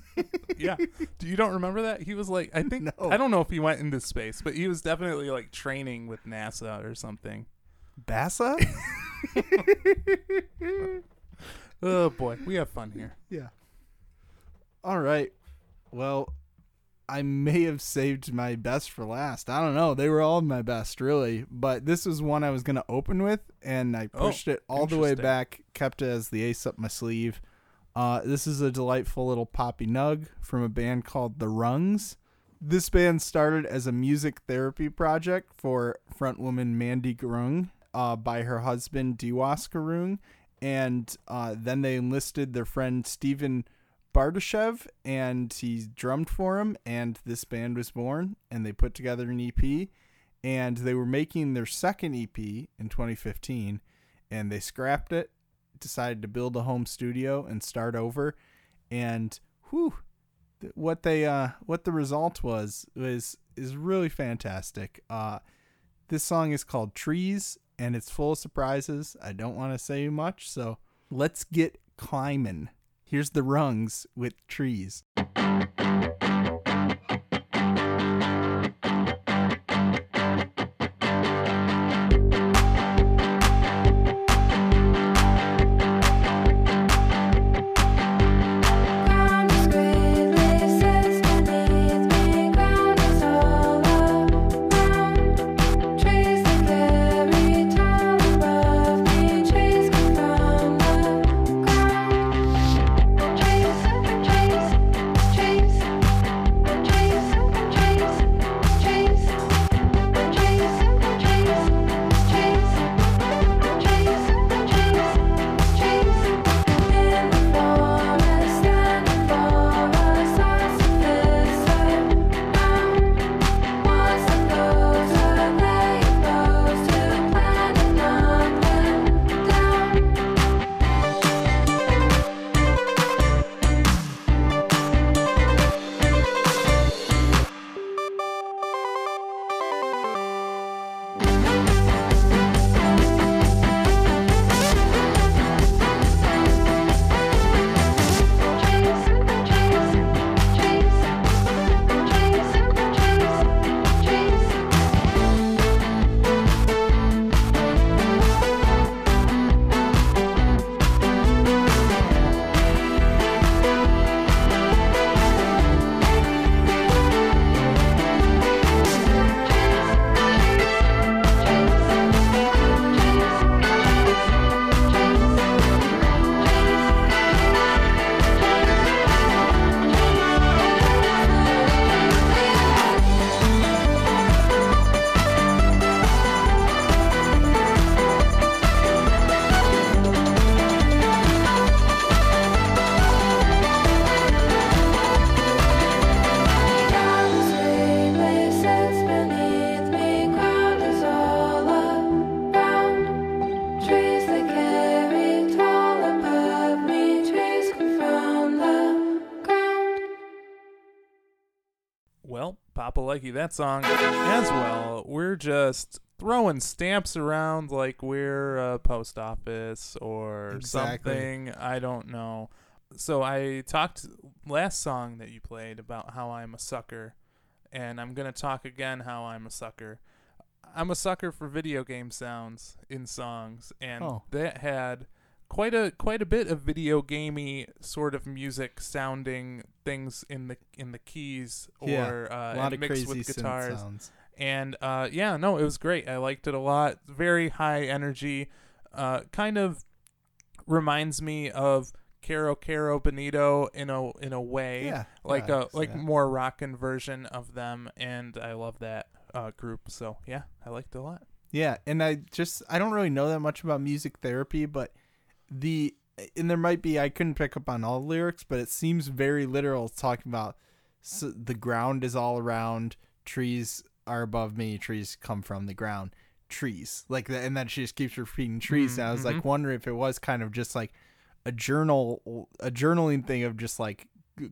yeah. Do you don't remember that? He was like I think No. I don't know if he went into space, but he was definitely like training with NASA or something. Bassa? Oh boy, we have fun here. yeah. All right. Well, I may have saved my best for last. I don't know. They were all my best, really. But this was one I was going to open with, and I Oh, pushed it all the way back, kept it as the ace up my sleeve. Uh, this is a delightful little poppy nug from a band called The Rungs. This band started as a music therapy project for frontwoman Mandy Gurung uh, by her husband Diwas Gurung, and uh, then they enlisted their friend Steven Bardashev, and he drummed for him, and this band was born, and they put together an EP, and they were making their second EP in 2015, and they scrapped it, decided to build a home studio and start over, and whew, what they uh what the result was was is really fantastic. Uh, this song is called Trees, and it's full of surprises. I don't want to say much, so Let's get climbing. Here's the rungs with trees. That song as well. We're just throwing stamps around like we're a post office or Exactly. something. I don't know. So I talked last song that you played about how I'm a sucker, and I'm gonna talk again how I'm a sucker. I'm a sucker for video game sounds in songs, and Oh. that had quite a quite a bit of video gamey sort of music sounding things in the in the keys or yeah, uh, a lot of mixed crazy with guitars. sounds. And uh, yeah, no, it was great. I liked it a lot. Very high energy. Uh, kind of reminds me of Caro Caro Benito in a in a way, Yeah, like yeah, a like that. more rockin' version of them. And I love that uh, group. So yeah, I liked it a lot. Yeah, and I just I don't really know that much about music therapy, but the and there might be I couldn't pick up on all the lyrics, but it seems very literal. It's talking about s the ground is all around, trees are above me, trees come from the ground, trees like that, and then she just keeps repeating mm, trees. And I was like mm-hmm. wondering if it was kind of just like a journal, a journaling thing of just like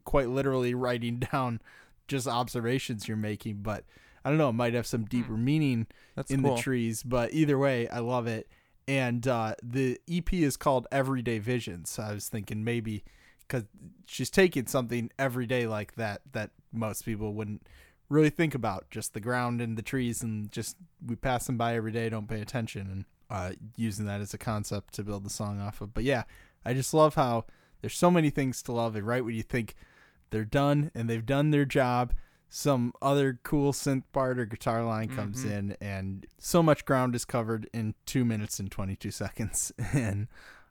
quite literally writing down just observations you're making, but. I don't know. It might have some hmm. deeper meaning That's in cool. the trees. But either way, I love it. And uh, the EP is called Everyday Visions. So I was thinking maybe because she's taking something every day like that that most people wouldn't really think about, just the ground and the trees, and just we pass them by every day, don't pay attention, and uh, using that as a concept to build the song off of. But yeah, I just love how there's so many things to love, and right when you think they're done and they've done their job some other cool synth part or guitar line comes Mhm. in and so much ground is covered in 2 minutes and 22 seconds and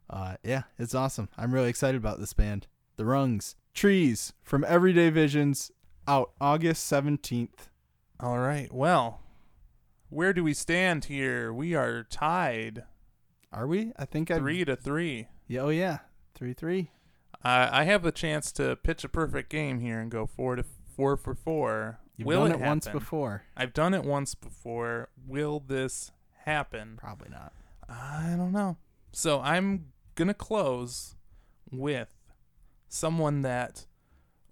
uh yeah it's awesome i'm really excited about this band the rungs trees from everyday visions out august 17th All right. Well, where do we stand here? We are tied are we i think i three to three. yeah oh yeah 3 3 Uh, I have the chance to pitch a perfect game here and go four to four for four. you've Will done it it, once happen? before I've done it once before. Will this happen? probably not I don't know. So I'm gonna close with someone that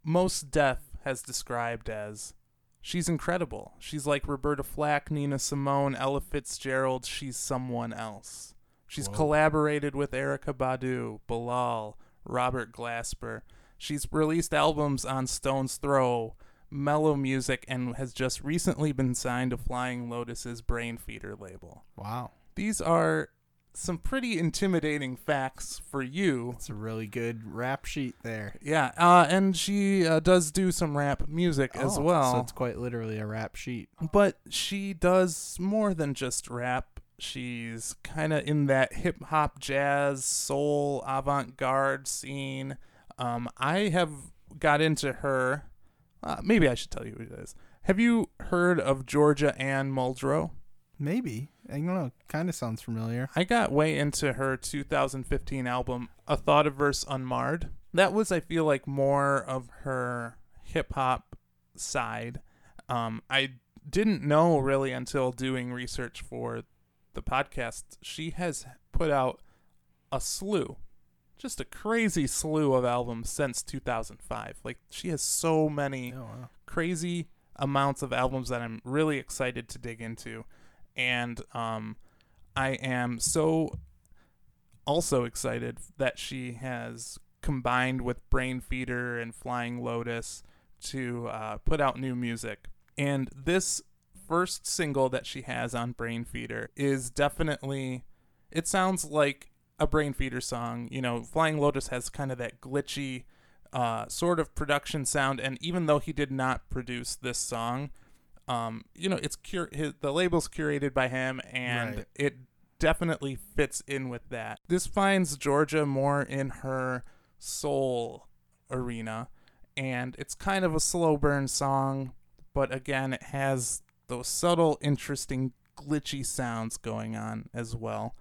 Mos Def has described as she's incredible. She's like Roberta Flack, Nina Simone, Ella Fitzgerald. She's someone else. She's Whoa. collaborated with Erykah Badu, Bilal, Robert Glasper. She's released albums on Stone's Throw, Mello Music, and has just recently been signed to Flying Lotus's Brainfeeder label. Wow. These are some pretty intimidating facts for you. It's a really good rap sheet there. Yeah, uh, and she uh, does do some rap music as Oh, well. So it's quite literally a rap sheet. but she does more than just rap. She's kind of in that hip hop, jazz, soul, avant garde scene. Um, I have got into her. Uh, maybe I should tell you who it is. Have you heard of Georgia Anne Muldrow? Maybe. I don't know. Kind of sounds familiar. I got way into her 2015 album, A Thoughtiverse Unmarred. That was, I feel like, more of her hip hop side. Um, I didn't know really until doing research for the podcast. She has put out a slew, just a crazy slew of albums since 2005. Like, she has so many Oh, wow. crazy amounts of albums that I'm really excited to dig into. And um, I am so also excited that she has combined with Brainfeeder and Flying Lotus to uh, put out new music. And this first single that she has on Brainfeeder is definitely, it sounds like a Brainfeeder song. You know, Flying Lotus has kind of that glitchy uh, sort of production sound. And even though he did not produce this song, um, you know, it's cur- his, the label's curated by him, and Right. it definitely fits in with that. This finds Georgia more in her soul arena, and it's kind of a slow burn song, but again, it has those subtle, interesting, glitchy sounds going on as well,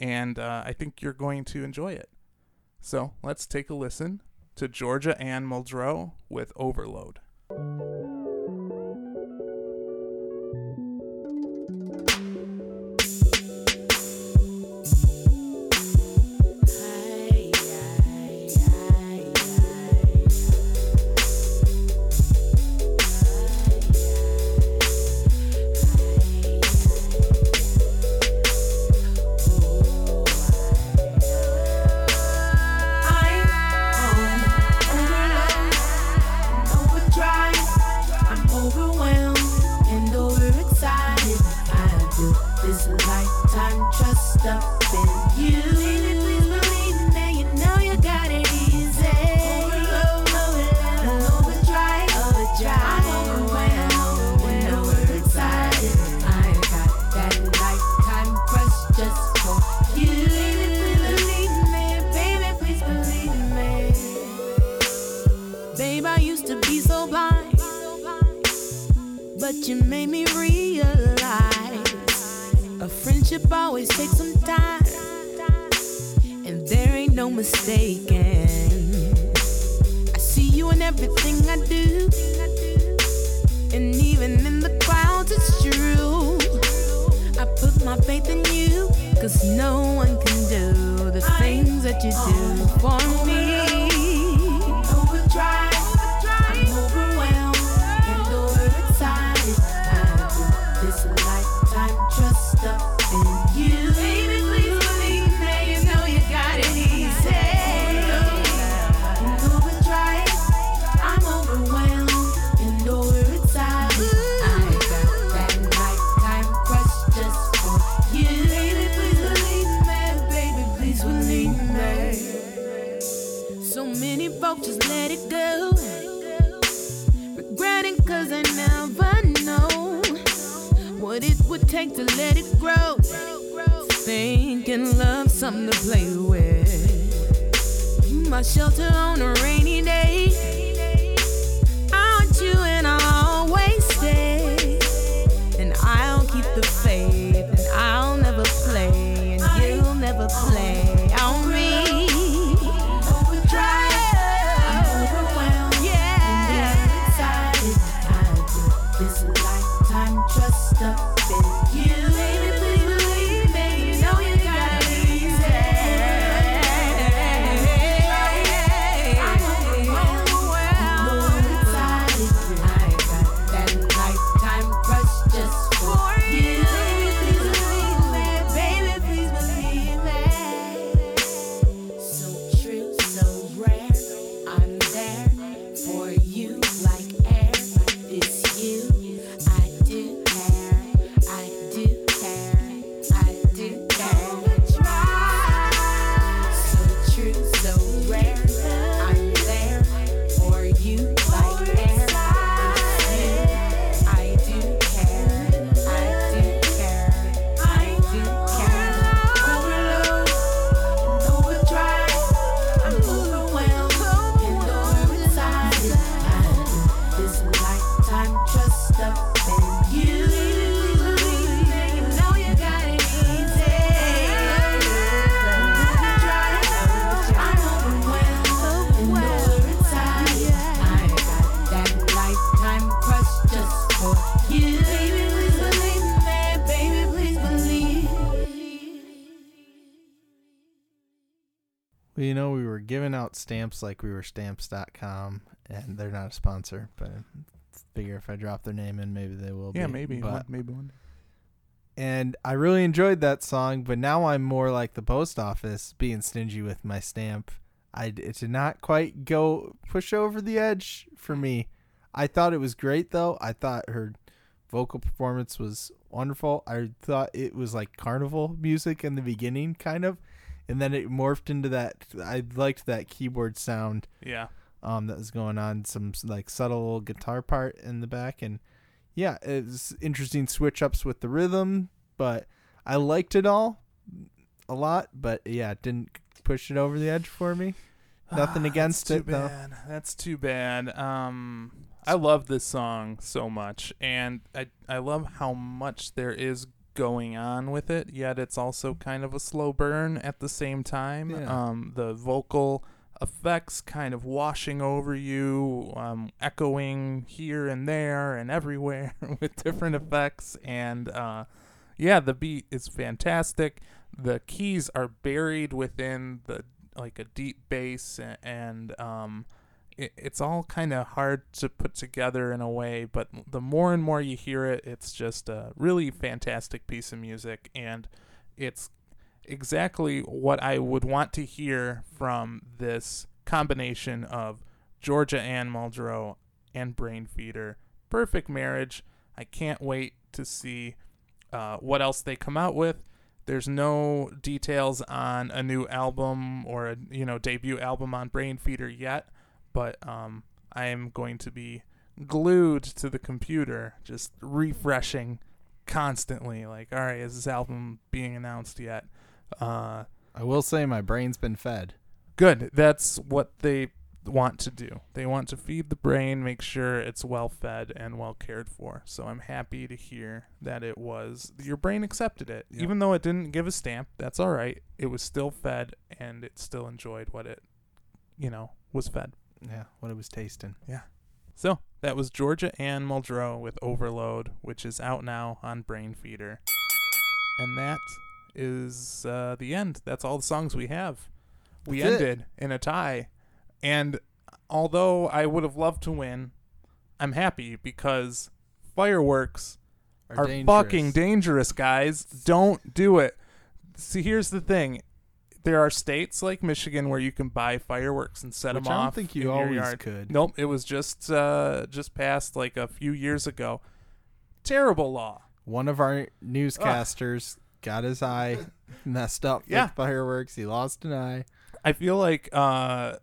and uh, I think you're going to enjoy it. So let's take a listen to Georgia Anne Muldrow with Overload. Friendship always takes some time, and there ain't no mistaking. I see you in everything I do, and even in the clouds, it's true. I put my faith in you, cause no one can do the things that you do for me. Take to let it grow. Thinking love something to play with. My shelter on a rainy day. Well, you know, we were giving out stamps like we were stamps.com, and they're not a sponsor, but I figure if I drop their name in, maybe they will Yeah, be. maybe. But maybe one. day. and I really enjoyed that song, but now I'm more like the post office, being stingy with my stamp. I it did not quite go push over the edge for me. I thought it was great though. I thought her vocal performance was wonderful. I thought it was like carnival music in the beginning, kind of, and then it morphed into that. I liked that keyboard sound Yeah. um that was going on some like subtle guitar part in the back and yeah it's interesting switch ups with the rhythm but i liked it all a lot but yeah it didn't push it over the edge for me Nothing against that's it, too though. bad. That's too bad. Um, I love this song so much, and I I love how much there is going on with it. Yet it's also kind of a slow burn at the same time. Yeah. Um, the vocal effects kind of washing over you, um, echoing here and there and everywhere with different effects, and uh, yeah, the beat is fantastic. The keys are buried within the like a deep bass a- and um it, it's all kind of hard to put together in a way but the more and more you hear it it's just a really fantastic piece of music and it's exactly what I would want to hear from this combination of Georgia Anne Muldrow and Brainfeeder. Perfect marriage. I can't wait to see uh, what else they come out with. There's no details on a new album or a you know debut album on Brainfeeder yet, but um, I am going to be glued to the computer, just refreshing constantly. Like, all right, is this album being announced yet? Uh, i will say my brain's been fed good. That's what they want to do. They want to feed the brain, make sure it's well fed and well cared for. So I'm happy to hear that it was your brain accepted it. Yep. Even though it didn't give a stamp, that's all right. It was still fed and it still enjoyed what it you know, was fed. Yeah what it was tasting Yeah. So that was Georgia Anne Muldrow with Overload, which is out now on Brainfeeder. And that is uh, the end. That's all the songs we have. We That's it. ended in a tie. And although I would have loved to win, I'm happy because fireworks are, dangerous. fucking dangerous, guys. Don't do it. See, here's the thing. There are states like Michigan where you can buy fireworks and set Which them I don't off think you always yard. could. Nope, it was just uh, just passed like a few years ago. Terrible law. one of our newscasters got his eye messed up Yeah. with fireworks he lost an eye I feel like uh,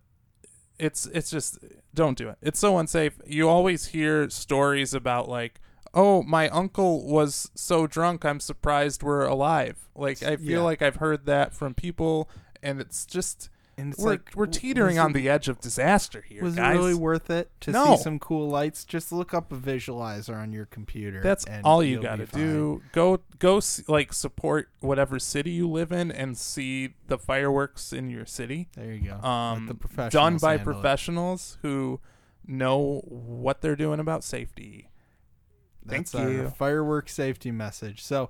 it's it's just don't do it. It's so unsafe. You always hear stories about like, oh, my uncle was so drunk, I'm surprised we're alive. Like I feel Yeah. like I've heard that from people, and it's just and it's we're like we're teetering on it- the edge of disaster here, Was guys. it really worth it to No. see some cool lights? Just look up a visualizer on your computer. That's all you got to do. Go go like support whatever city you live in and see the fireworks in your city. There you go. Um, done by handle it. professionals who know what they're doing about safety. That's Thank our you. firework safety message. So,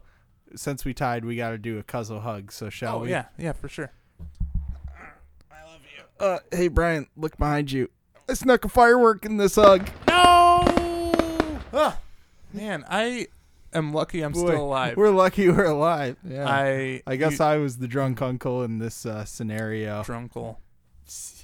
since we tied, we got to do a cuzzle hug. So, shall oh we? yeah, yeah, for sure. I love you. Uh, hey Brian, look behind you. I snuck a firework in this hug. No, Ah, man, I am lucky I'm Boy, still alive. We're lucky we're alive. Yeah. I I guess you, I was the drunk uncle in this uh, scenario. drunkle.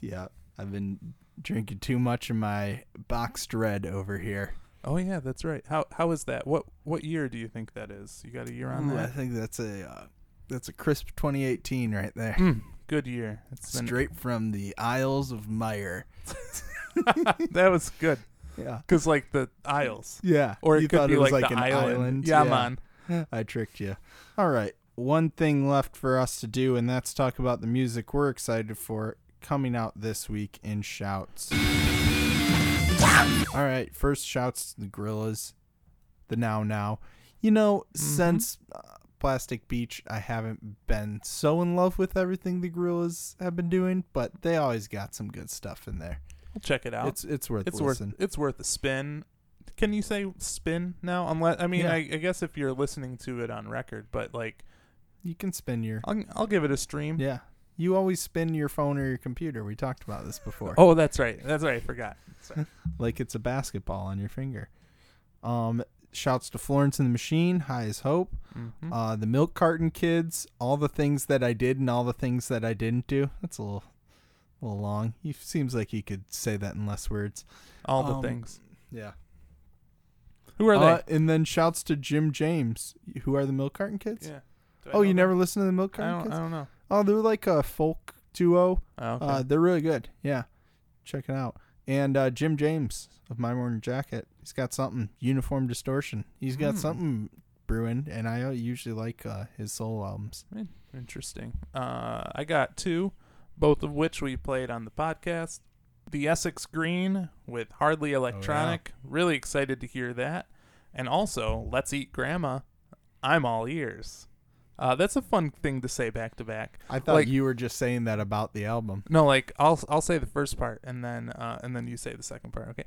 Yeah, I've been drinking too much of my boxed red over here. Oh yeah, that's right. How how is that? What what year do you think that is? You got a year on Ooh, I think that's a uh, that's a crisp 2018 right there. Mm, good year. It's been Straight from the Isles of Meyer. that was good Yeah. because like the Isles, Yeah. or it you could thought be it was like, like the an island. island. Yeah, Yeah. man. I tricked you. All right. One thing left for us to do, and that's talk about the music we're excited for coming out this week in Shouts. All right. First, Shouts to the Gorillaz, the Now Now. You know, since uh, Plastic Beach, I haven't been so in love with everything the Gorillaz have been doing, but they always got some good stuff in there. We'll check it out. It's it's worth it's worth it's worth a spin. Can you say spin now? Unless I mean, Yeah. I, I guess if you're listening to it on record, but like You can spin your I'll I'll give it a stream. yeah. You always spin your phone or your computer. We talked about this before. Oh, that's right. That's right. I forgot. Sorry. like it's a basketball on your finger. Um, shouts to Florence and the Machine, High as Hope, Mhm. uh, the Milk Carton Kids, all the things that I did and all the things that I didn't do. That's a little, a little long. He seems like he could say that in less words. All the Um, things. Yeah. Who are Uh, they? and then shouts to Jim James. Who are the Milk Carton Kids? Yeah. Oh, you never listened to the Milk I Carton don't. Kids? I don't know. Oh, they're like a folk duo. Oh, okay. Uh, they're really good. Yeah, check it out. And uh, Jim James of My Morning Jacket, he's got something. Uniform Distortion. He's got Hmm. something brewing, and I uh, usually like uh, his solo albums. Interesting. Uh, I got two, both of which we played on the podcast. The Essex Green with Hardly Electronic. Oh, yeah. Really excited to hear that. And also, Let's Eat Grandma. I'm all ears. Uh, that's a fun thing to say back to back. I thought Like- you were just saying that about the album. No, like I'll I'll say the first part and then uh, and then you say the second part. Okay.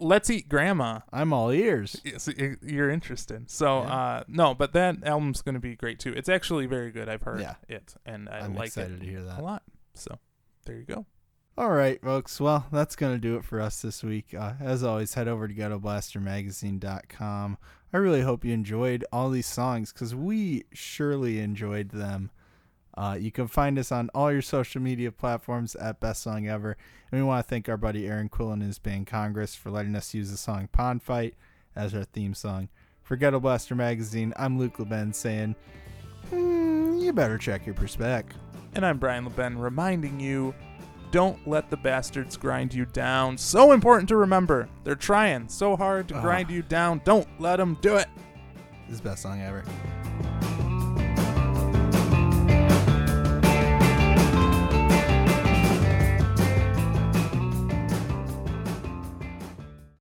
Let's Eat Grandma. I'm all ears. Yes, you're interested. So Yeah. uh, no, but that album's going to be great too. It's actually very good. I've heard Yeah. it and I I'm like excited it to hear that a lot. So there you go. All right, folks. Well, that's going to do it for us this week. Uh, as always, head over to ghettoblastermagazine.com. I really hope you enjoyed all these songs because we surely enjoyed them. Uh, you can find us on all your social media platforms at Best Song Ever. And we want to thank our buddy Aaron Quill and his band Congress for letting us use the song Pond Fight as our theme song. For Ghetto Blaster Magazine, I'm Luke LeBen saying, hmm, you better check your perspec. And I'm Brian LeBen reminding you don't let the bastards grind you down. So important to remember. They're trying so hard to grind you down. Don't let them do it. This is the Best Song Ever.